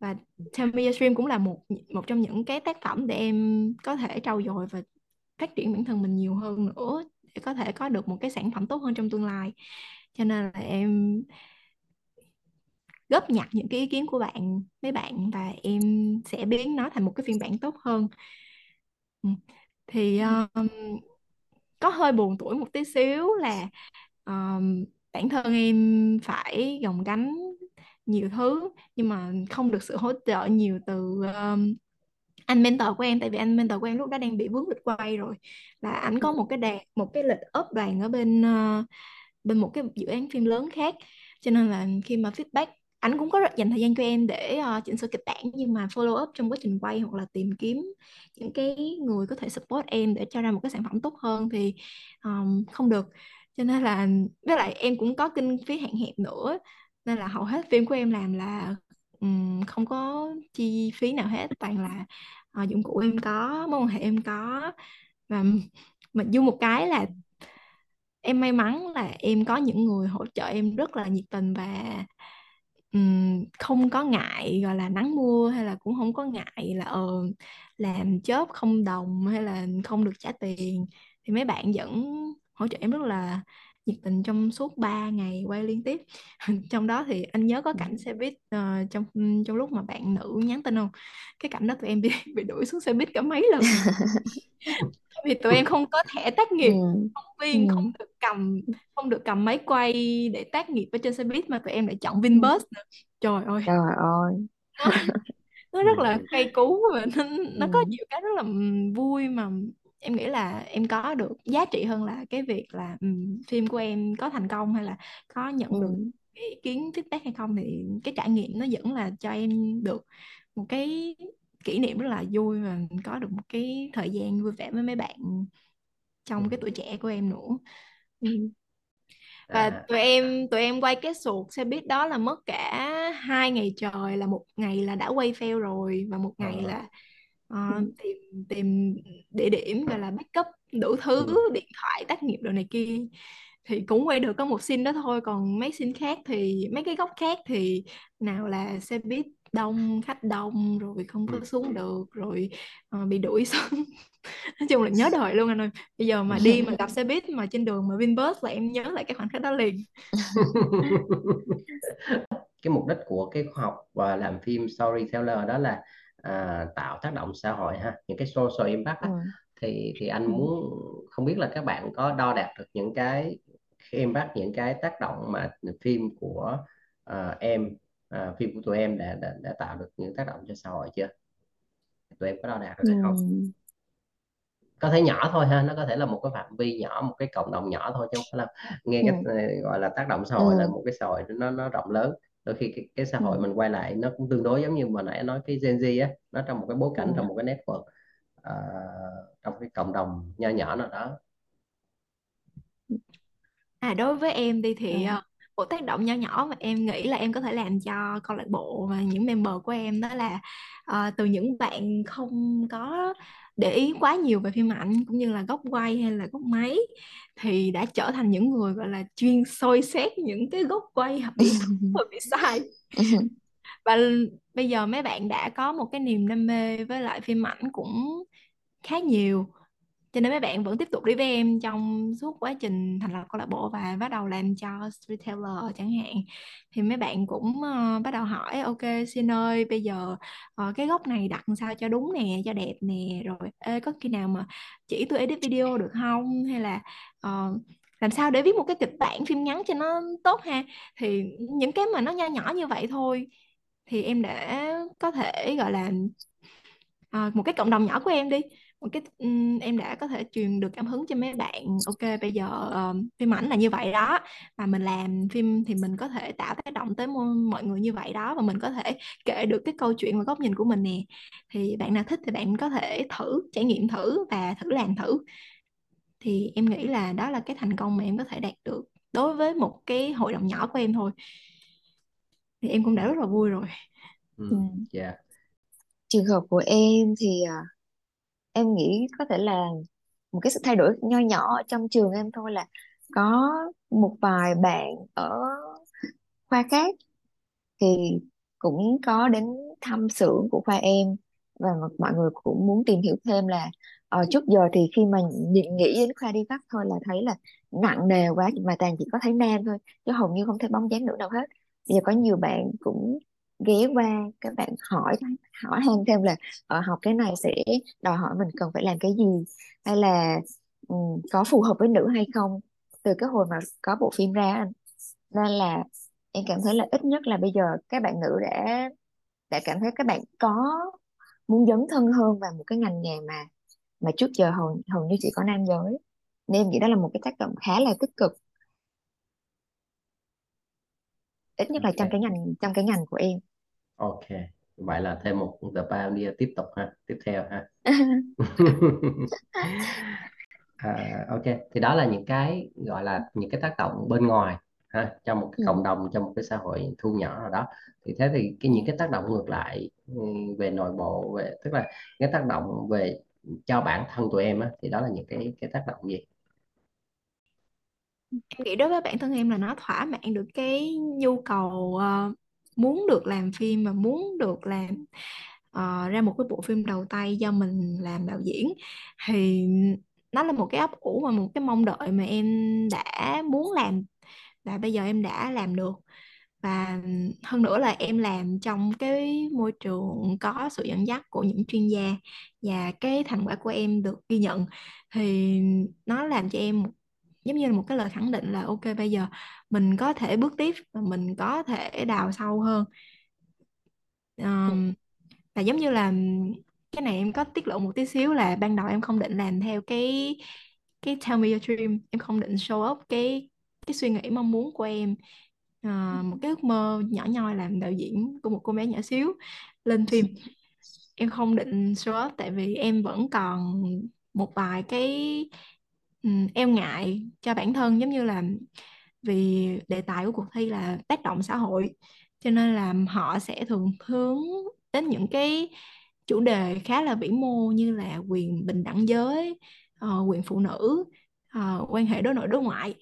Speaker 3: Và Tell Me Your Dream cũng là một một trong những cái tác phẩm để em có thể trau dồi và phát triển bản thân mình nhiều hơn nữa để có thể có được một cái sản phẩm tốt hơn trong tương lai. Cho nên là em góp nhặt những cái ý kiến của bạn mấy bạn và em sẽ biến nó thành một cái phiên bản tốt hơn. Ừ. thì um, có hơi buồn tuổi một tí xíu là um, bản thân em phải gồng gánh nhiều thứ nhưng mà không được sự hỗ trợ nhiều từ um, anh mentor của em tại vì anh mentor của em lúc đó đang bị vướng lịch quay rồi. Là ảnh có một cái đàn một cái lịch ốp đoàn ở bên ờ, bên một cái dự án phim lớn khác. Cho nên là khi mà feedback anh cũng có dành thời gian cho em để uh, chỉnh sửa kịch bản nhưng mà follow up trong quá trình quay hoặc là tìm kiếm những cái người có thể support em để cho ra một cái sản phẩm tốt hơn thì um, không được. Cho nên là với lại em cũng có kinh phí hạn hẹp nữa nên là hầu hết phim của em làm là không có chi phí nào hết toàn là ờ, dụng cụ em có mối quan hệ em có. Và mà vui một cái là em may mắn là em có những người hỗ trợ em rất là nhiệt tình và um, không có ngại gọi là nắng mưa hay là cũng không có ngại là ờ làm chớp không đồng hay là không được trả tiền. Thì mấy bạn vẫn hỗ trợ em rất là nhiệt tình trong suốt 3 ngày quay liên tiếp. Trong đó thì anh nhớ có cảnh xe buýt ờ, trong trong lúc mà bạn nữ nhắn tin không? Cái cảnh đó tụi em bị bị đuổi xuống xe buýt cả mấy lần. Vì tụi em không có thẻ tác nghiệp
Speaker 2: ừ
Speaker 3: phóng
Speaker 2: ừ
Speaker 3: viên không được cầm không được cầm máy quay để tác nghiệp ở trên xe buýt mà tụi em lại chọn. Vinbus nữa. Trời ơi.
Speaker 2: Trời ơi.
Speaker 3: Nó, nó rất là cay cú và nó, nó có nhiều cái rất là vui mà em nghĩ là em có được giá trị hơn là cái việc là ừm, phim của em có thành công hay là có nhận được
Speaker 2: ừ.
Speaker 3: cái ý kiến feedback hay không thì cái trải nghiệm nó vẫn là cho em được một cái kỷ niệm rất là vui và có được một cái thời gian vui vẻ với mấy bạn trong cái tuổi trẻ của em nữa.
Speaker 2: Ừ.
Speaker 3: Và
Speaker 1: à,
Speaker 3: tụi em tụi em quay cái xuồng xe buýt đó là mất cả hai ngày trời là một ngày là đã quay fail rồi và một ngày
Speaker 1: ờ,
Speaker 3: là ờ,
Speaker 2: ừ.
Speaker 3: tìm tìm địa điểm gọi là backup đủ thứ
Speaker 1: ừ.
Speaker 3: điện thoại tác nghiệp đồ này kia thì cũng quay được có một scene đó thôi. Còn mấy scene khác thì mấy cái góc khác thì nào là xe buýt đông khách đông rồi không có
Speaker 1: Ừ.
Speaker 3: xuống được rồi ờ, bị đuổi xuống. Nói chung là nhớ đời luôn anh ơi. Bây giờ mà đi mà gặp xe buýt mà trên đường mà Vinbus là em nhớ lại cái khoảnh khắc đó liền.
Speaker 1: Cái mục đích của cái khoa học và làm phim storyteller đó là à, tạo tác động xã hội ha những cái social impact
Speaker 2: ừ.
Speaker 1: Á. thì thì anh
Speaker 2: ừ.
Speaker 1: muốn không biết là các bạn có đo đạc được những cái impact những cái tác động mà phim của à, em à, phim của tụi em đã, đã đã tạo được những tác động cho xã hội chưa? Tụi em có đo đạc được
Speaker 2: ừ
Speaker 1: hay không? Có thể nhỏ thôi ha nó có thể là một cái phạm vi nhỏ một cái cộng đồng nhỏ thôi chứ không phải là nghe cái
Speaker 2: ừ.
Speaker 1: ờ, gọi là tác động xã hội là
Speaker 2: ừ
Speaker 1: một cái xã hội nó nó rộng lớn đôi khi cái, cái xã hội
Speaker 2: ừ
Speaker 1: mình quay lại nó cũng tương đối giống như mà nãy nói cái Gen Z á nó trong một cái bối cảnh trong
Speaker 2: ừ
Speaker 1: một cái network ờ, trong cái cộng đồng nho nhỏ nào đó.
Speaker 3: À đối với em đi
Speaker 2: ừ.
Speaker 3: thì ờ, một tác động nho nhỏ mà em nghĩ là em có thể làm cho câu lạc bộ và những member của em đó là ờ, từ những bạn không có để ý quá nhiều về phim ảnh cũng như là góc quay hay là góc máy thì đã trở thành những người gọi là chuyên soi xét những cái góc quay bị thủng và bị sai. Và bây giờ mấy bạn đã có một cái niềm đam mê với lại phim ảnh cũng khá nhiều cho nên mấy bạn vẫn tiếp tục đi với em trong suốt quá trình thành lập câu lạc bộ và bắt đầu làm cho retailer chẳng hạn. Thì mấy bạn cũng uh, bắt đầu hỏi ok xin ơi bây giờ uh, cái góc này đặt sao cho đúng nè cho đẹp nè rồi ê, có khi nào mà chỉ tôi edit video được không? Hay là uh, làm sao để viết một cái kịch bản phim ngắn cho nó tốt ha? Thì những cái mà nó nho nhỏ như vậy thôi thì em đã có thể gọi là uh, một cái cộng đồng nhỏ của em đi một cái ừm, em đã có thể truyền được cảm hứng cho mấy bạn. Ok bây giờ ờ, phim ảnh là như vậy đó. Và mình làm phim thì mình có thể tạo tác động tới mọi người như vậy đó. Và mình có thể kể được cái câu chuyện và góc nhìn của mình nè. Thì bạn nào thích thì bạn có thể thử trải nghiệm thử và thử làm thử. Thì em nghĩ là đó là cái thành công mà em có thể đạt được đối với một cái hội đồng nhỏ của em thôi. Thì em cũng đã rất là vui rồi.
Speaker 1: Ừ.
Speaker 2: ừ.
Speaker 1: dạ.
Speaker 2: Trường hợp của em thì à, em nghĩ có thể là một cái sự thay đổi nho nhỏ ở trong trường em thôi là có một vài bạn ở khoa khác thì cũng có đến thăm xưởng của khoa em và mọi người cũng muốn tìm hiểu thêm là ờ, trước giờ thì khi mà nghĩ nghĩ đến khoa đi vắt thôi là thấy là nặng nề quá mà toàn chỉ có thấy nam thôi chứ hầu như không thấy bóng dáng nữ nào hết. Bây giờ có nhiều bạn cũng ghé qua các bạn hỏi hỏi han thêm là ờ, học cái này sẽ đòi hỏi mình cần phải làm cái gì? Hay là ừ, có phù hợp với nữ hay không? Từ cái hồi mà có bộ phim ra anh. Nên là em cảm thấy là ít nhất là bây giờ các bạn nữ đã đã cảm thấy các bạn có muốn dấn thân hơn vào một cái ngành nghề mà mà trước giờ hầu hầu như chỉ có nam giới. Nên em nghĩ đó là một cái tác động khá là tích cực. Ít nhất là trong cái ngành trong cái ngành của em
Speaker 1: ok vậy là thêm một The Pioneer tiếp tục ha tiếp theo ha. À, ok thì đó là những cái gọi là những cái tác động bên ngoài ha trong một cái
Speaker 2: ừ.
Speaker 1: cộng đồng trong một cái xã hội thu nhỏ nào đó. Thì thế thì cái những cái tác động ngược lại ừ, về nội bộ về tức là cái tác động về cho bản thân tụi em á, thì đó là những cái cái tác động gì?
Speaker 3: Em nghĩ đối với bản thân em là nó thỏa mãn được cái nhu cầu ờ, muốn được làm phim và muốn được làm uh, ra một cái bộ phim đầu tay do mình làm đạo diễn thì nó là một cái ấp ủ và một cái mong đợi mà em đã muốn làm và bây giờ em đã làm được. Và hơn nữa là em làm trong cái môi trường có sự dẫn dắt của những chuyên gia và cái thành quả của em được ghi nhận thì nó làm cho em một giống như là một cái lời khẳng định là ok bây giờ mình có thể bước tiếp và mình có thể đào sâu hơn. Ờm, và giống như là cái này em có tiết lộ một tí xíu là ban đầu em không định làm theo cái cái tell me your dream em không định show up cái cái suy nghĩ mong muốn của em. Ờ, một cái ước mơ nhỏ nhoi làm đạo diễn của một cô bé nhỏ xíu lên phim. Em không định show up tại vì em vẫn còn một vài cái ừm, eo ngại cho bản thân giống như là vì đề tài của cuộc thi là tác động xã hội cho nên là họ sẽ thường hướng đến những cái chủ đề khá là vĩ mô như là quyền bình đẳng giới uh, quyền phụ nữ uh, quan hệ đối nội đối ngoại.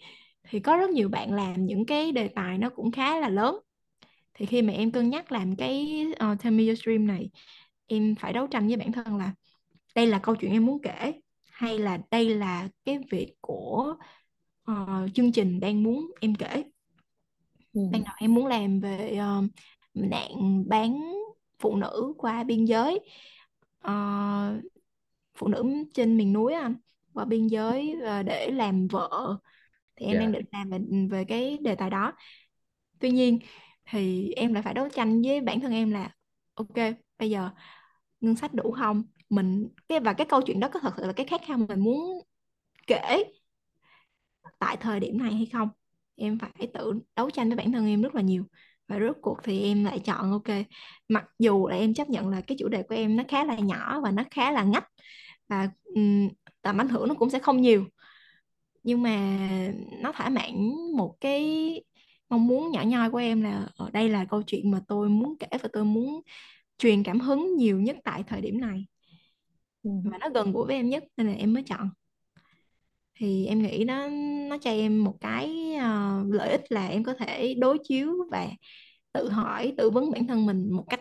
Speaker 3: Thì có rất nhiều bạn làm những cái đề tài nó cũng khá là lớn. Thì khi mà em cân nhắc làm cái uh, Tell Me Your Dream này em phải đấu tranh với bản thân là đây là câu chuyện em muốn kể hay là đây là cái việc của ờ, chương trình đang muốn em kể?
Speaker 2: Ừ.
Speaker 3: ban đầu em muốn làm về ờ, nạn bán phụ nữ qua biên giới. Ờ, phụ nữ trên miền núi anh qua biên giới ờ, để làm vợ. Thì em đang
Speaker 1: dạ
Speaker 3: định làm về, về cái đề tài đó. Tuy nhiên thì em lại phải đấu tranh với bản thân em là ok bây giờ ngân sách đủ không mình cái và cái câu chuyện đó có thật sự là cái khát khao mình muốn kể tại thời điểm này hay không? Em phải tự đấu tranh với bản thân em rất là nhiều và rốt cuộc thì em lại chọn ok mặc dù là em chấp nhận là cái chủ đề của em nó khá là nhỏ và nó khá là ngách và um, tầm ảnh hưởng nó cũng sẽ không nhiều nhưng mà nó thỏa mãn một cái mong muốn nhỏ nhoi của em là ở đây là câu chuyện mà tôi muốn kể và tôi muốn truyền cảm hứng nhiều nhất tại thời điểm này.
Speaker 2: Ừ.
Speaker 3: và nó gần gũi với em nhất nên là em mới chọn. Thì em nghĩ nó nó cho em một cái ờ, lợi ích là em có thể đối chiếu và tự hỏi tự vấn bản thân mình một cách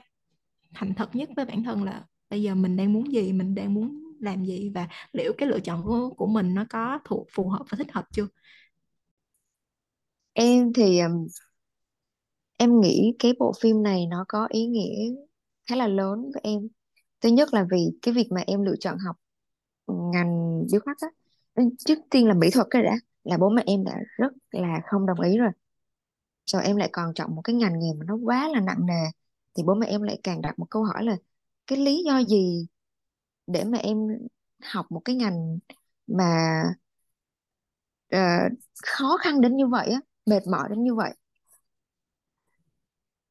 Speaker 3: thành thật nhất với bản thân là bây giờ mình đang muốn gì mình đang muốn làm gì và liệu cái lựa chọn của, của mình nó có thuộc phù hợp và thích hợp chưa?
Speaker 2: Em thì em nghĩ cái bộ phim này nó có ý nghĩa khá là lớn với em thứ nhất là vì cái việc mà em lựa chọn học ngành điêu khắc á ừ, trước tiên là mỹ thuật cái đã là bố mẹ em đã rất là không đồng ý rồi. Rồi em lại còn chọn một cái ngành nghề mà nó quá là nặng nề thì bố mẹ em lại càng đặt một câu hỏi là cái lý do gì để mà em học một cái ngành mà uh, khó khăn đến như vậy á mệt mỏi đến như vậy?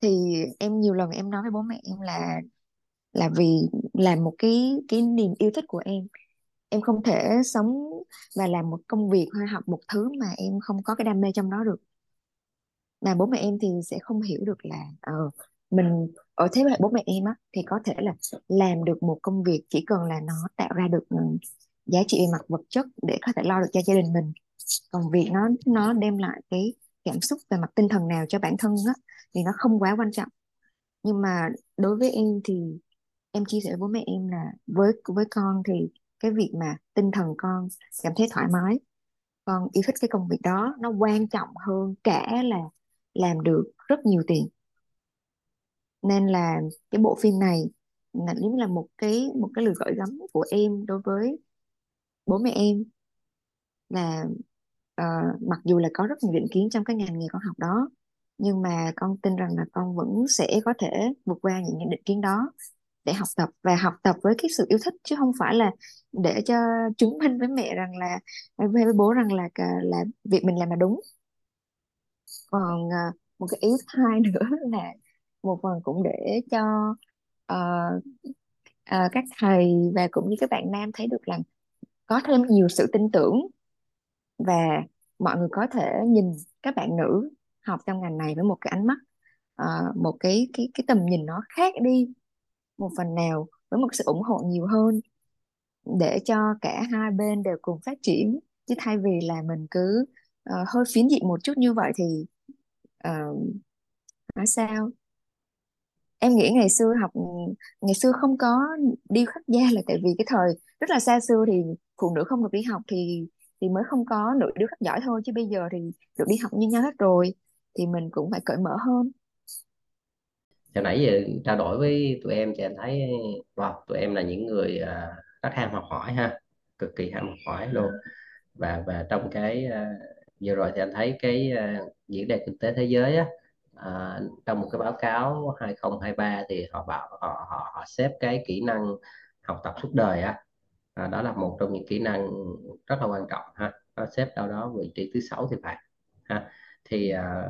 Speaker 2: Thì em nhiều lần em nói với bố mẹ em là là vì là một cái cái niềm yêu thích của em. Em không thể sống và làm một công việc hay học một thứ mà em không có cái đam mê trong đó được. Mà bố mẹ em thì sẽ không hiểu được là ờ mình, ở thế hệ bố mẹ em á, thì có thể là làm được một công việc chỉ cần là nó tạo ra được ừ, giá trị về mặt vật chất để có thể lo được cho gia đình mình. Còn việc nó nó đem lại cái cảm xúc về mặt tinh thần nào cho bản thân á, thì nó không quá quan trọng. Nhưng mà đối với em thì em chia sẻ với mẹ em là với với con thì cái việc mà tinh thần con cảm thấy thoải mái con yêu thích cái công việc đó nó quan trọng hơn cả là làm được rất nhiều tiền. Nên là cái bộ phim này là giống là một cái một cái lời gửi gắm của em đối với bố mẹ em. Là uh, mặc dù là có rất nhiều định kiến trong cái ngành nghề con học đó nhưng mà con tin rằng là con vẫn sẽ có thể vượt qua những định kiến đó để học tập và học tập với cái sự yêu thích chứ không phải là để cho chứng minh với mẹ rằng là với, bố rằng là là việc mình làm là đúng. Còn ờ, một cái ý thứ hai nữa là một phần cũng để cho uh, uh, các thầy và cũng như các bạn nam thấy được là có thêm nhiều sự tin tưởng và mọi người có thể nhìn các bạn nữ học trong ngành này với một cái ánh mắt uh, một cái cái cái tầm nhìn nó khác đi một phần nào với một sự ủng hộ nhiều hơn để cho cả hai bên đều cùng phát triển. Chứ thay vì là mình cứ uh, hơi phiến diện một chút như vậy thì uh, nói sao? Em nghĩ ngày xưa học ngày xưa không có điêu khắc da là tại vì cái thời rất là xa xưa thì phụ nữ không được đi học thì thì mới không có nữ điêu khắc giỏi thôi. Chứ bây giờ thì được đi học như nhau hết rồi thì mình cũng phải cởi mở hơn
Speaker 1: hồi nãy giờ trao đổi với tụi em thì anh thấy wow, tụi em là những người à, uh, rất ham học hỏi ha cực kỳ ham học hỏi luôn. Và và trong cái uh, vừa rồi thì anh thấy cái uh, diễn đàn kinh tế thế giới á à, trong một cái báo cáo 2023 thì họ bảo họ họ, họ xếp cái kỹ năng học tập suốt đời á. À, đó là một trong những kỹ năng rất là quan trọng ha nó xếp đâu đó vị trí thứ sáu thì phải ha thì à,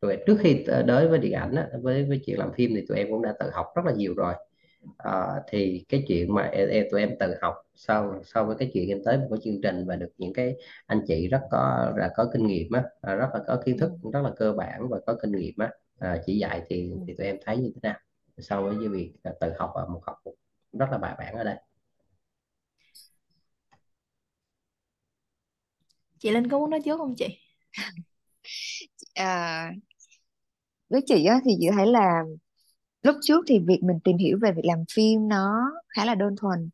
Speaker 1: tụi trước khi ờ, tới với điện ảnh á, với với chuyện làm phim thì tụi em cũng đã tự học rất là nhiều rồi. À, thì cái chuyện mà em, tụi em tự học sau sau với cái chuyện em tới một cái chương trình và được những cái anh chị rất có là có kinh nghiệm á ờ, rất là có kiến thức rất là cơ bản và có kinh nghiệm á à, chỉ dạy thì thì tụi em thấy như thế nào so với cái việc tự học ở một học rất là bài bản ở đây.
Speaker 3: Chị Linh có muốn nói trước không chị?
Speaker 2: À, với chị á, thì chị thấy là lúc trước thì việc mình tìm hiểu về việc làm phim nó khá là đơn thuần.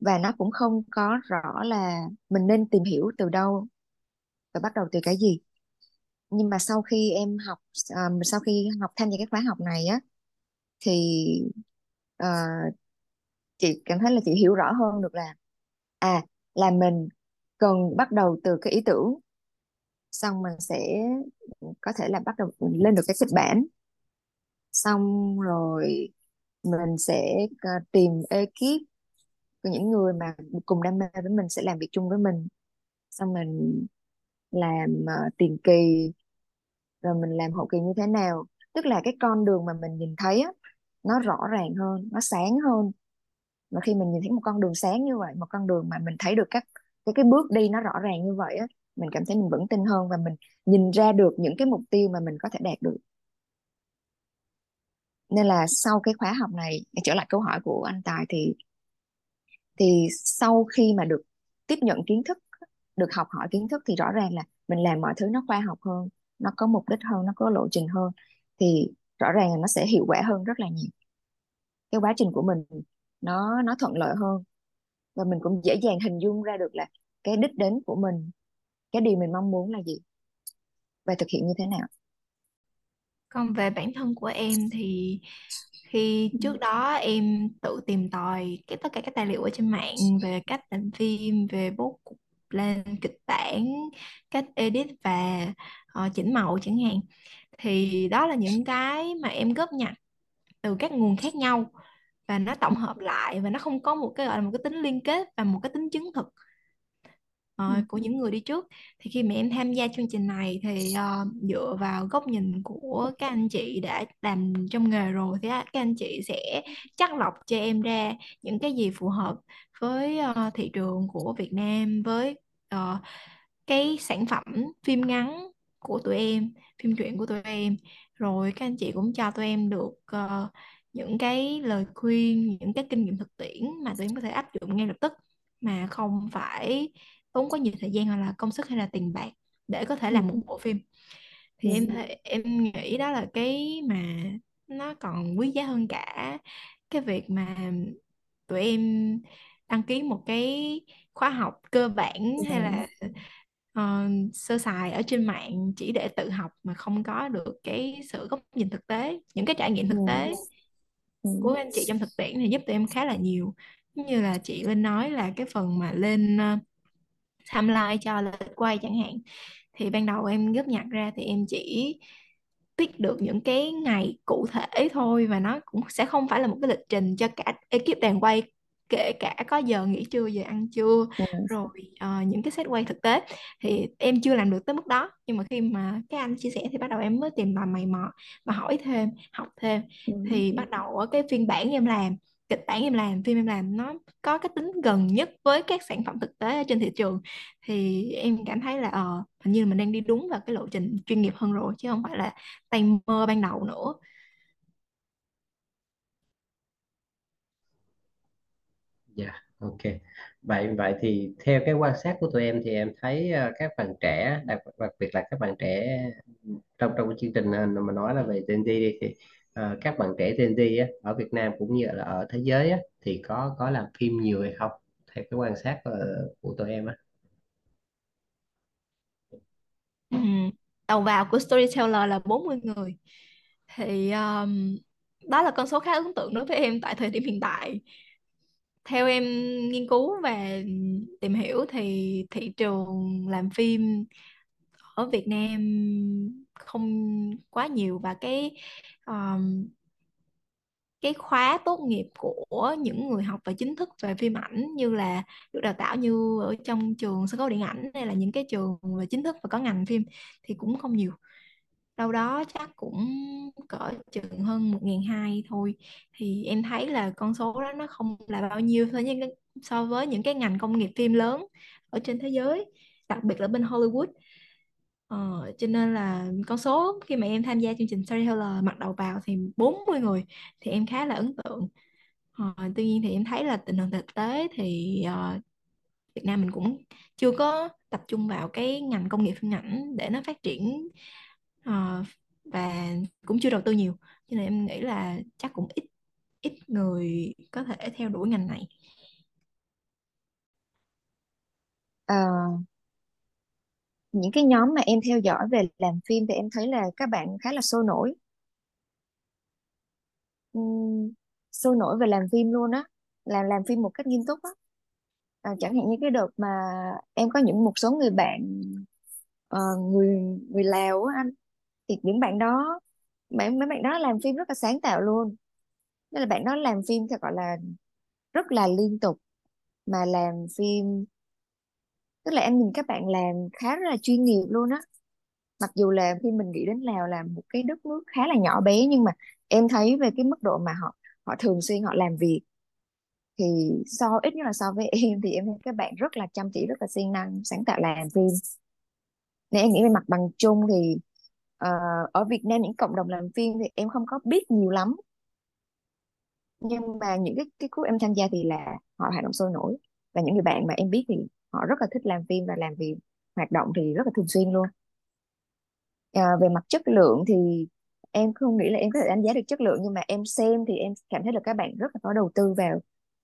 Speaker 2: Và nó cũng không có rõ là mình nên tìm hiểu từ đâu và bắt đầu từ cái gì. Nhưng mà sau khi em học uh, sau khi học tham gia cái khóa học này á thì uh, chị cảm thấy là chị hiểu rõ hơn được là à là mình cần bắt đầu từ cái ý tưởng xong mình sẽ có thể là bắt đầu lên được cái kịch bản. Xong rồi mình sẽ ờ, tìm ekip những người mà cùng đam mê với mình sẽ làm việc chung với mình. Xong mình làm uh, tiền kỳ rồi mình làm hậu kỳ như thế nào. Tức là cái con đường mà mình nhìn thấy á nó rõ ràng hơn nó sáng hơn. Mà khi mình nhìn thấy một con đường sáng như vậy một con đường mà mình thấy được các cái cái bước đi nó rõ ràng như vậy á mình cảm thấy mình vững tin hơn và mình nhìn ra được những cái mục tiêu mà mình có thể đạt được. Nên là sau cái khóa học này trở lại câu hỏi của anh Tài thì thì sau khi mà được tiếp nhận kiến thức, được học hỏi kiến thức thì rõ ràng là mình làm mọi thứ nó khoa học hơn, nó có mục đích hơn, nó có lộ trình hơn, thì rõ ràng là nó sẽ hiệu quả hơn rất là nhiều. Cái quá trình của mình nó nó thuận lợi hơn và mình cũng dễ dàng hình dung ra được là cái đích đến của mình cái điều mình mong muốn là gì? Và thực hiện như thế nào?
Speaker 3: Còn về bản thân của em thì khi trước đó em tự tìm tòi cái tất cả các tài liệu ở trên mạng về cách làm phim về bố cục lên kịch bản cách edit và uh, chỉnh màu chẳng hạn. Thì đó là những cái mà em góp nhặt từ các nguồn khác nhau và nó tổng hợp lại và nó không có một cái gọi là một cái tính liên kết và một cái tính chứng thực uh, của những người đi trước. Thì khi mà em tham gia chương trình này thì uh, dựa vào góc nhìn của các anh chị đã làm trong nghề rồi thì các anh chị sẽ chắc lọc cho em ra những cái gì phù hợp với uh, thị trường của Việt Nam với uh, cái sản phẩm phim ngắn của tụi em phim truyện của tụi em. Rồi các anh chị cũng cho tụi em được uh, những cái lời khuyên những cái kinh nghiệm thực tiễn mà tụi em có thể áp dụng ngay lập tức mà không phải tốn quá nhiều thời gian hoặc là công sức hay là tiền bạc để có thể làm một bộ phim. Thì em em nghĩ đó là cái mà nó còn quý giá hơn cả cái việc mà tụi em đăng ký một cái khóa học cơ bản hay là uh, sơ sài ở trên mạng chỉ để tự học mà không có được cái sự góc nhìn thực tế những cái trải nghiệm thực tế của anh chị trong thực tiễn thì giúp tụi em khá là nhiều. Như là chị Linh nói là cái phần mà lên uh, timeline cho lịch quay chẳng hạn thì ban đầu em góp nhặt ra thì em chỉ pick được những cái ngày cụ thể thôi và nó cũng sẽ không phải là một cái lịch trình cho cả ekip đàn quay kể cả có giờ nghỉ trưa giờ ăn trưa
Speaker 2: ừ.
Speaker 3: rồi uh, những cái set quay thực tế thì em chưa làm được tới mức đó nhưng mà khi mà cái anh chia sẻ thì bắt đầu em mới tìm tòi mày mò và hỏi thêm học thêm
Speaker 2: Ừ.
Speaker 3: thì bắt đầu ở cái phiên bản em làm kịch bản em làm phim em làm nó có cái tính gần nhất với các sản phẩm thực tế ở trên thị trường thì em cảm thấy là ờ hình như mình đang đi đúng vào cái lộ trình chuyên nghiệp hơn rồi chứ không phải là tay mơ ban đầu nữa
Speaker 1: Dạ, ok. Vậy vậy thì theo cái quan sát của tụi em thì em thấy ờ, các bạn trẻ, đặc, đặc biệt là các bạn trẻ trong trong cái chương trình ờ, mà nói là về Gen Z đi thì Ờ, các bạn trẻ Gen Z á, ở Việt Nam cũng như là ở thế giới á, thì có có làm phim nhiều hay không? Theo cái quan sát ờ, của tụi em á.
Speaker 3: Ừ. Đầu vào của Storyteller là 40 người thì um, đó là con số khá ấn tượng đối với em tại thời điểm hiện tại theo em nghiên cứu và tìm hiểu thì thị trường làm phim ở Việt Nam không quá nhiều và cái um, cái khóa tốt nghiệp của những người học về chính thức về phim ảnh như là được đào tạo như ở trong trường sân khấu điện ảnh hay là những cái trường về chính thức và có ngành phim thì cũng không nhiều. Đâu đó chắc cũng cỡ chừng hơn 1.200 thôi. Thì em thấy là con số đó nó không là bao nhiêu so với so với những cái ngành công nghiệp phim lớn ở trên thế giới đặc biệt là bên Hollywood. Ờ, cho nên là con số khi mà em tham gia chương trình Storyteller mặc đầu vào thì 40 người thì em khá là ấn tượng. Ờ, tuy nhiên thì em thấy là tình hình thực tế thì ờ, Việt Nam mình cũng chưa có tập trung vào cái ngành công nghiệp phim ảnh để nó phát triển Ờ, và cũng chưa đầu tư nhiều. Cho nên em nghĩ là chắc cũng ít ít người có thể theo đuổi ngành này.
Speaker 2: Ờ, những cái nhóm mà em theo dõi về làm phim thì em thấy là các bạn khá là sôi nổi. Uhm, sôi nổi về làm phim luôn á làm làm phim một cách nghiêm túc á. À, chẳng hạn như cái đợt mà em có những một số người bạn uh, người người Lào á anh thì những bạn đó mấy mấy bạn đó làm phim rất là sáng tạo luôn. Nên là bạn đó làm phim theo gọi là rất là liên tục mà làm phim tức là em nhìn các bạn làm khá là chuyên nghiệp luôn á. Mặc dù là khi mình nghĩ đến Lào là một cái đất nước khá là nhỏ bé nhưng mà em thấy về cái mức độ mà họ họ thường xuyên họ làm việc thì so ít nhất là so với em thì em thấy các bạn rất là chăm chỉ rất là siêng năng sáng tạo làm phim. Nên em nghĩ về mặt bằng chung thì uh, ở Việt Nam những cộng đồng làm phim thì em không có biết nhiều lắm. Nhưng mà những cái cái khúc em tham gia thì là họ hoạt động sôi nổi. Và những người bạn mà em biết thì họ rất là thích làm phim và làm việc hoạt động thì rất là thường xuyên luôn. À, về mặt chất lượng thì em không nghĩ là em có thể đánh giá được chất lượng nhưng mà em xem thì em cảm thấy là các bạn rất là có đầu tư vào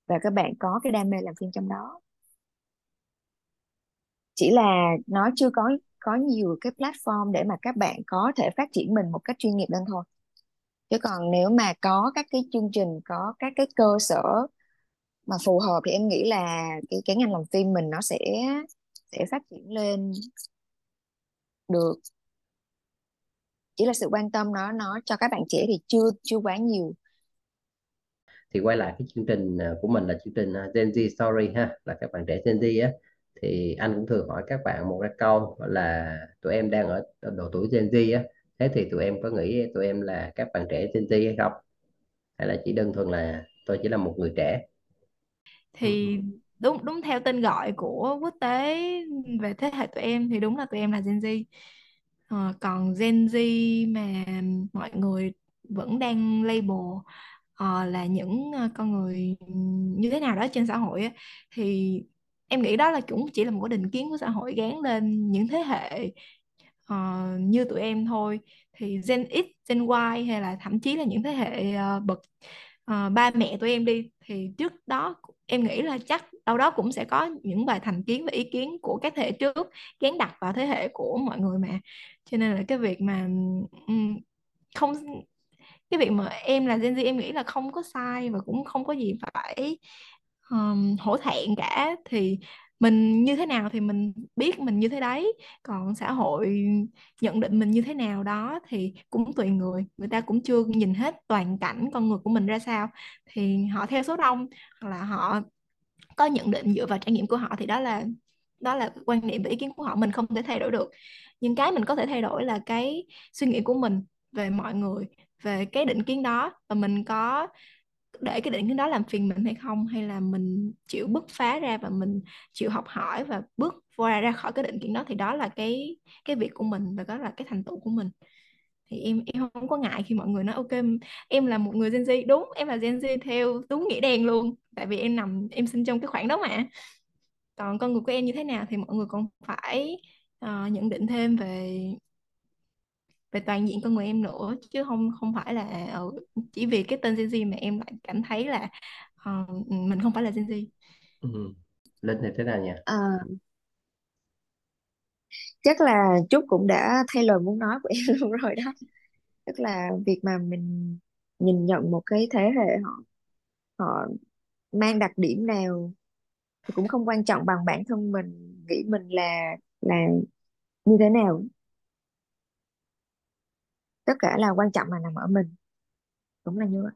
Speaker 2: và các bạn có cái đam mê làm phim trong đó. Chỉ là nó chưa có có nhiều cái platform để mà các bạn có thể phát triển mình một cách chuyên nghiệp lên thôi. Chứ còn nếu mà có các cái chương trình có các cái cơ sở mà phù hợp thì em nghĩ là cái cái ngành làm phim mình nó sẽ sẽ phát triển lên được chỉ là sự quan tâm nó nó cho các bạn trẻ thì chưa chưa quá nhiều
Speaker 1: Thì quay lại cái chương trình à, của mình là chương trình à, Gen Z Story ha, là các bạn trẻ Gen Z á. Thì anh cũng thường hỏi các bạn một cái câu là tụi em đang ở độ tuổi Gen Z á. Thế thì tụi em có nghĩ tụi em là các bạn trẻ Gen Z hay không? Hay là chỉ đơn thuần là tôi chỉ là một người trẻ?
Speaker 3: Thì đúng đúng theo tên gọi của quốc tế về thế hệ tụi em thì đúng là tụi em là Gen Z. Ờ, còn Gen Z mà mọi người vẫn đang label ờ, là những ờ, con người như thế nào đó trên xã hội á, thì em nghĩ đó là cũng chỉ là một cái định kiến của xã hội gán lên những thế hệ ờ, như tụi em thôi. Thì Gen X, Gen Y hay là thậm chí là những thế hệ ờ, bậc ờ, ba mẹ tụi em đi thì trước đó em nghĩ là chắc đâu đó cũng sẽ có những bài thành kiến và ý kiến của các thế hệ trước gán đặt vào thế hệ của mọi người mà. Cho nên là cái việc mà không cái việc mà em là Gen Z em nghĩ là không có sai và cũng không có gì phải um, hổ thẹn cả. Thì mình như thế nào thì mình biết mình như thế đấy. Còn xã hội nhận định mình như thế nào đó thì cũng tùy người. Người ta cũng chưa nhìn hết toàn cảnh con người của mình ra sao. Thì họ theo số đông, hoặc là họ có nhận định dựa vào trải nghiệm của họ thì đó là đó là quan niệm và ý kiến của họ. Mình không thể thay đổi được. Nhưng cái mình có thể thay đổi là cái suy nghĩ của mình về mọi người, về cái định kiến đó. Và mình có để cái định kiến đó làm phiền mình hay không? Hay là mình chịu bứt phá ra và mình chịu học hỏi và bước ra ra khỏi cái định kiến đó thì đó là cái cái việc của mình và đó là cái thành tựu của mình. Thì em em không có ngại khi mọi người nói ok em là một người Gen Z. Đúng em là Gen Z theo đúng nghĩa đen luôn tại vì em nằm em sinh trong cái khoảng đó mà. Còn con người của em như thế nào thì mọi người còn phải uh, nhận định thêm về về toàn diện con người em nữa chứ không không phải là uh, chỉ vì cái tên Gen Z mà em lại cảm thấy là uh, mình không phải là Gen Z.
Speaker 1: Ừ. Linh thì thế nào nhỉ?
Speaker 2: À, chắc là Trúc cũng đã thay lời muốn nói của em luôn rồi đó. Tức là việc mà mình nhìn nhận một cái thế hệ họ họ mang đặc điểm nào thì cũng không quan trọng bằng bản thân mình nghĩ mình là là như thế nào tất cả là quan trọng là nằm ở mình. Đúng là như vậy.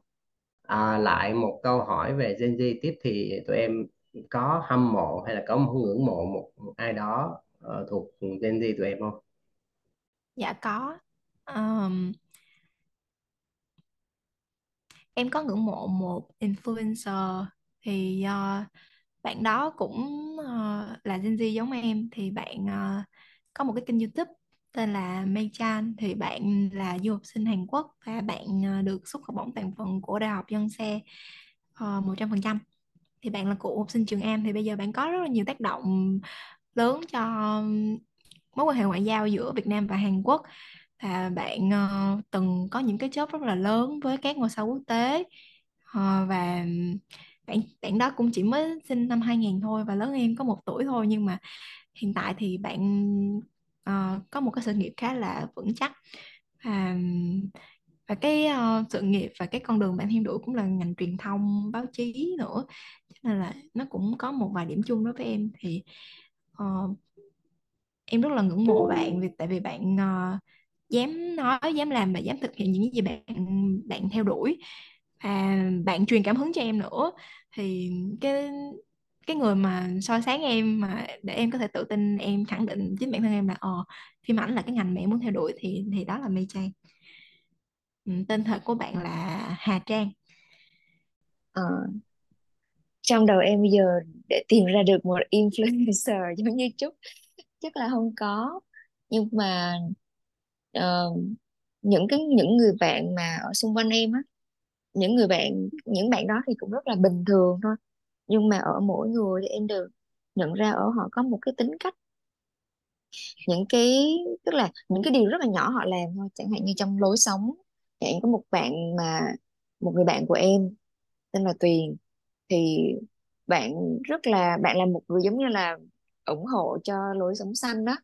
Speaker 1: À, lại một câu hỏi về Gen Z. Tiếp thì tụi em có hâm mộ hay là có một ngưỡng mộ một ai đó uh, thuộc Gen Z tụi em không?
Speaker 3: Dạ có. Um, em có ngưỡng mộ một influencer thì uh, bạn đó cũng uh, là Gen Z giống em. Thì bạn uh, có một cái kênh YouTube tên là Mei Chan. Thì bạn là du học sinh Hàn Quốc và bạn ờ, được xuất học bổng toàn phần của Đại học Yonsei ờ, trăm 100% thì bạn là cựu học sinh trường Am thì bây giờ bạn có rất là nhiều tác động lớn cho mối quan hệ ngoại giao giữa Việt Nam và Hàn Quốc. Và bạn uh, từng có những cái job rất là lớn với các ngôi sao quốc tế. Uh, và bạn bạn đó cũng chỉ mới sinh năm 2000 thôi và lớn em có một tuổi thôi. Nhưng mà hiện tại thì bạn uh, có một cái sự nghiệp khá là vững chắc. Và và cái uh, sự nghiệp và cái con đường bạn theo đuổi cũng là ngành truyền thông báo chí nữa. Cho nên là nó cũng có một vài điểm chung đối với em. Thì uh, em rất là ngưỡng mộ bạn vì tại vì bạn uh, dám nói dám làm và dám thực hiện những gì bạn bạn theo đuổi. Và bạn truyền cảm hứng cho em nữa. Thì cái cái người mà soi sáng em mà để em có thể tự tin em khẳng định chính bản thân em là ờ phim ảnh là cái ngành mà em muốn theo đuổi thì thì đó là Mây Trang. Ừ, tên thật của bạn là Hà Trang.
Speaker 2: Ờ, trong đầu em bây giờ để tìm ra được một influencer giống như Trúc chắc là không có. Nhưng mà uh, những cái những người bạn mà ở xung quanh em á những người bạn những bạn đó thì cũng rất là bình thường thôi nhưng mà ở mỗi người thì em đều nhận ra ở họ có một cái tính cách. Những cái, tức là những cái điều rất là nhỏ họ làm thôi. Chẳng hạn như trong lối sống chẳng có một bạn mà, một người bạn của em tên là Tuyền. Thì bạn rất là, bạn là một người giống như là ủng hộ cho lối sống xanh đó.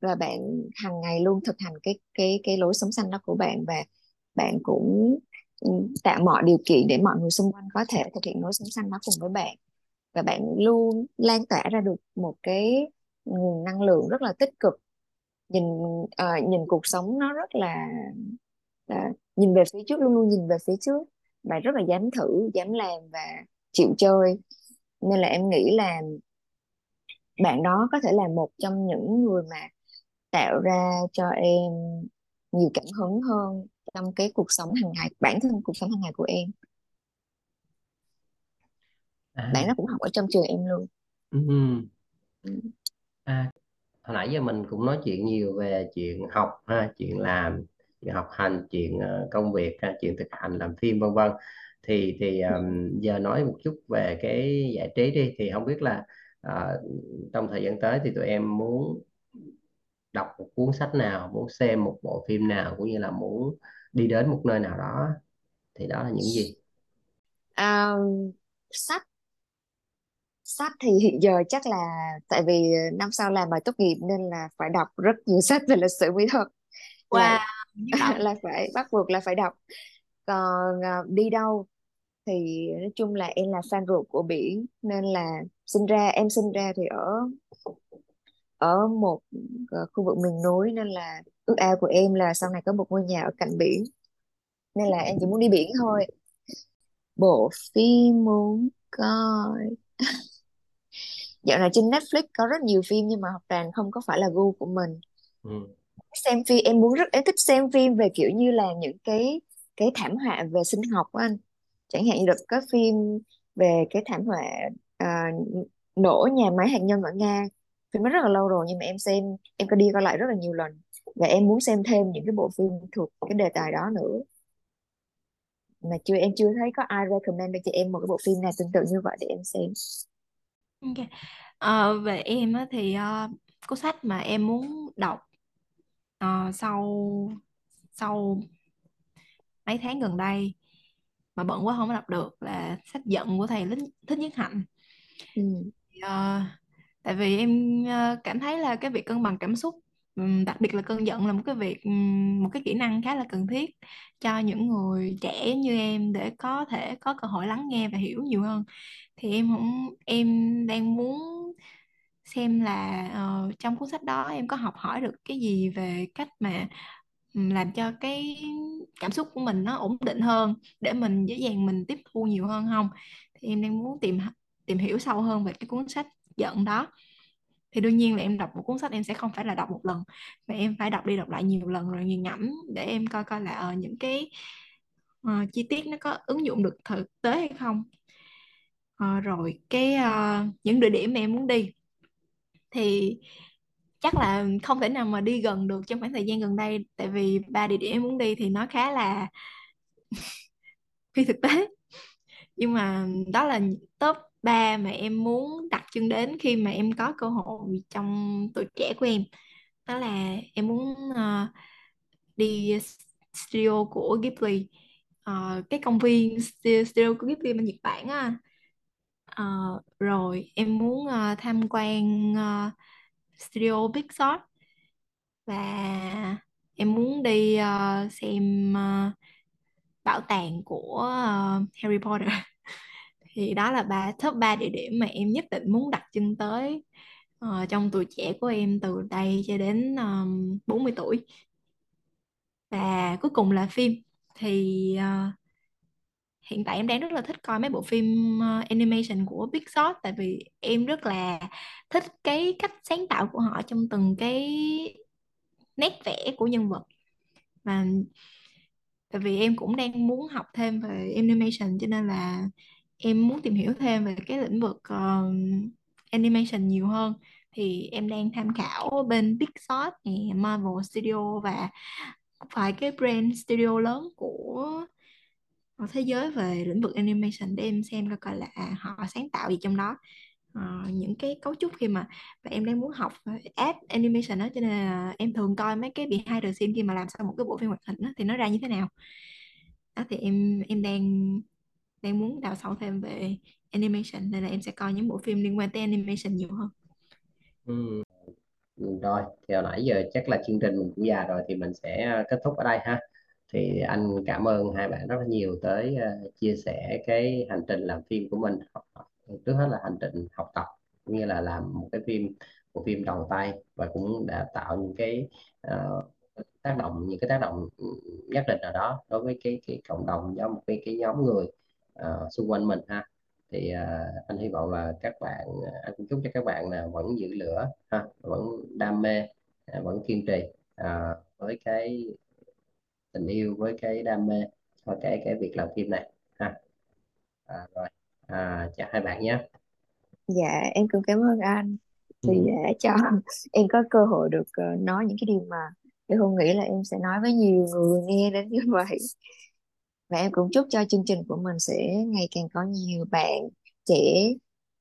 Speaker 2: Và bạn hàng ngày luôn thực hành cái cái cái lối sống xanh đó của bạn. Và bạn cũng Ừ, tạo mọi điều kiện để mọi người xung quanh có thể thực hiện lối sống xanh đó cùng với bạn. Và bạn luôn lan tỏa ra được một cái nguồn năng lượng rất là tích cực. Nhìn uh, nhìn cuộc sống nó rất là uh, nhìn về phía trước luôn luôn nhìn về phía trước. Và rất là dám thử dám làm và chịu chơi. Nên là em nghĩ là bạn đó có thể là một trong những người mà tạo ra cho em nhiều cảm hứng hơn trong cái cuộc sống hàng ngày bản thân cuộc sống hàng ngày của em. À. bạn nó cũng học ở trong trường em luôn.
Speaker 1: Ừ. à, hồi nãy giờ mình cũng nói chuyện nhiều về chuyện học ha chuyện làm chuyện học hành chuyện uh, công việc ha, chuyện thực hành làm phim vân vân. Thì thì um, giờ nói một chút về cái giải trí đi. Thì không biết là uh, trong thời gian tới thì tụi em muốn đọc một cuốn sách nào muốn xem một bộ phim nào cũng như là muốn đi đến một nơi nào đó thì đó là những gì?
Speaker 2: À, sách. Sách thì hiện giờ chắc là tại vì năm sau làm bài tốt nghiệp nên là phải đọc rất nhiều sách về lịch sử mỹ thuật.
Speaker 3: Wow.
Speaker 2: là, là phải bắt buộc là phải đọc. Còn uh, đi đâu thì nói chung là em là fan ruột của biển nên là sinh ra em sinh ra thì ở ở một ờ, khu vực miền núi nên là ước ao của em là sau này có một ngôi nhà ở cạnh biển. Nên là em chỉ muốn đi biển thôi. Bộ phim muốn coi. Dạo này trên Netflix có rất nhiều phim nhưng mà học trò không có phải là gu của mình.
Speaker 1: Ừ.
Speaker 2: xem phim em muốn rất em thích xem phim về kiểu như là những cái cái thảm họa về sinh học á anh. Chẳng hạn như được có phim về cái thảm họa à, nổ nhà máy hạt nhân ở Nga phim đó rất là lâu rồi nhưng mà em xem em có đi coi lại rất là nhiều lần và em muốn xem thêm những cái bộ phim thuộc cái đề tài đó nữa mà chưa em chưa thấy có ai recommend cho em một cái bộ phim nào tương tự như vậy để em xem
Speaker 3: Ok. Ờ, về em á, thì ờ, cuốn sách mà em muốn đọc ờ, sau sau mấy tháng gần đây mà bận quá không có đọc được là sách giận của thầy Thích, Nhất Hạnh.
Speaker 2: ừ.
Speaker 3: Ờ, tại vì em ờ, cảm thấy là cái việc cân bằng cảm xúc đặc biệt là cơn giận là một cái việc một cái kỹ năng khá là cần thiết cho những người trẻ như em để có thể có cơ hội lắng nghe và hiểu nhiều hơn. Thì em cũng em đang muốn xem là uh, trong cuốn sách đó em có học hỏi được cái gì về cách mà làm cho cái cảm xúc của mình nó ổn định hơn để mình dễ dàng mình tiếp thu nhiều hơn không? Thì em đang muốn tìm tìm hiểu sâu hơn về cái cuốn sách giận đó. Thì đương nhiên là em đọc một cuốn sách em sẽ không phải là đọc một lần mà em phải đọc đi đọc lại nhiều lần rồi nghiền ngẫm để em coi coi là uh, những cái uh, chi tiết nó có ứng dụng được thực tế hay không. Uh, rồi cái uh, những địa điểm mà em muốn đi. Thì chắc là không thể nào mà đi gần được trong khoảng thời gian gần đây tại vì ba địa điểm em muốn đi thì nó khá là phi thực tế. Nhưng mà đó là top ba mà em muốn đặt chân đến khi mà em có cơ hội trong tuổi trẻ của em. Đó là em muốn uh, đi studio của Ghibli. Uh, cái công viên studio của Ghibli bên Nhật Bản á. Uh, rồi em muốn uh, tham quan uh, studio Big Shot. Và em muốn đi uh, xem uh, bảo tàng của uh, Harry Potter thì đó là ba top 3 địa điểm mà em nhất định muốn đặt chân tới uh, trong tuổi trẻ của em từ đây cho đến um, 40 tuổi. Và cuối cùng là phim. Thì uh, hiện tại em đang rất là thích coi mấy bộ phim uh, animation của Pixar tại vì em rất là thích cái cách sáng tạo của họ trong từng cái nét vẽ của nhân vật. Và tại vì em cũng đang muốn học thêm về animation cho nên là em muốn tìm hiểu thêm về cái lĩnh vực uh, animation nhiều hơn. Thì em đang tham khảo bên Pixar này, Marvel Studio và vài cái brand studio lớn của thế giới về lĩnh vực animation để em xem coi coi là à, họ sáng tạo gì trong đó. Uh, những cái cấu trúc khi mà và em đang muốn học app animation đó cho nên là em thường coi mấy cái behind the scene khi mà làm xong một cái bộ phim hoạt hình đó, thì nó ra như thế nào? Đó thì em em đang đang muốn đào sâu thêm về animation nên là em sẽ coi những bộ phim liên quan tới animation nhiều hơn
Speaker 1: Ừ. Rồi, thì hồi nãy giờ chắc là chương trình mình cũng già rồi thì mình sẽ kết thúc ở đây ha. Thì anh cảm ơn hai bạn rất là nhiều tới ờ, chia sẻ cái hành trình làm phim của mình. Trước hết là hành trình học tập cũng như là làm một cái phim bộ phim đầu tay và cũng đã tạo những cái uh, tác động những cái tác động ừ, nhất định nào đó đối với cái cái cộng đồng do một cái cái nhóm người ờ, xung quanh mình ha. Thì à, anh hy vọng là các bạn anh cũng chúc cho các bạn là vẫn giữ lửa ha vẫn đam mê vẫn kiên trì à, với cái tình yêu với cái đam mê và cái cái việc làm phim này ha. À, rồi à, chào hai bạn nhé.
Speaker 2: Dạ em cũng cảm ơn anh.
Speaker 1: Ừ.
Speaker 2: vì đã cho em có cơ hội được ờ, nói những cái điều mà em không nghĩ là em sẽ nói với nhiều người nghe đến như vậy và em cũng chúc cho chương trình của mình sẽ ngày càng có nhiều bạn trẻ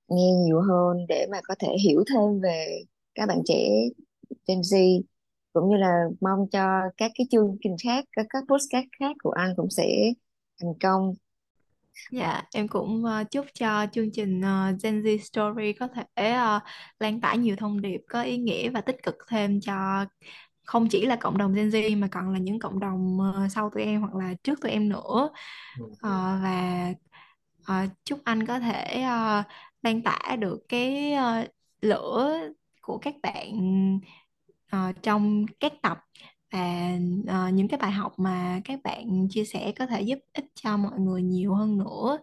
Speaker 2: nghe nhiều hơn để mà có thể hiểu thêm về các bạn trẻ Gen Z. Cũng như là mong cho các cái chương trình khác các các podcast khác của anh cũng sẽ thành công.
Speaker 3: Dạ, em cũng uh, chúc cho chương trình uh, Gen Z Story có thể uh, lan tỏa nhiều thông điệp có ý nghĩa và tích cực thêm cho không chỉ là cộng đồng Gen Z mà còn là những cộng đồng ờ, sau tụi em hoặc là trước tụi em nữa. Ờ, và ờ, chúc anh có thể ờ, lan tỏa được cái ờ, lửa của các bạn ờ, trong các tập và ờ, những cái bài học mà các bạn chia sẻ có thể giúp ích cho mọi người nhiều hơn nữa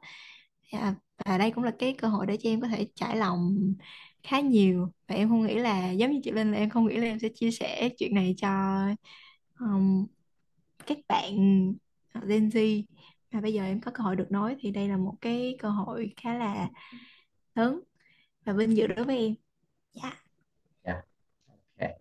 Speaker 3: Dạ, và đây cũng là cái cơ hội để cho em có thể trải lòng khá nhiều và em không nghĩ là giống như chị Linh là em không nghĩ là em sẽ chia sẻ chuyện này cho um, các bạn ờ, Gen Z mà bây giờ em có cơ hội được nói thì đây là một cái cơ hội khá là lớn và vinh dự đối với em dạ
Speaker 1: Yeah. Yeah. Okay.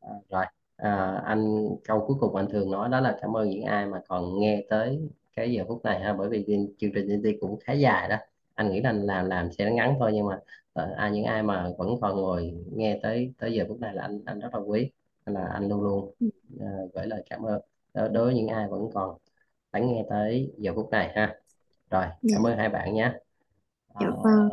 Speaker 1: À, rồi à, anh câu cuối cùng anh thường nói đó là cảm ơn những ai mà còn nghe tới cái giờ phút này ha bởi vì chương trình Gen Z cũng khá dài đó anh nghĩ là làm làm sẽ ngắn thôi nhưng mà ờ, ai những ai mà vẫn còn ngồi nghe tới tới giờ phút này là anh anh rất là quý Nên là anh luôn luôn. Ờ, gửi lời cảm ơn. Đối đối với những ai vẫn còn lắng nghe tới giờ phút này ha. Rồi
Speaker 2: dạ.
Speaker 1: cảm ơn hai bạn nhé.
Speaker 2: Dạ
Speaker 1: Ờ,
Speaker 2: vâng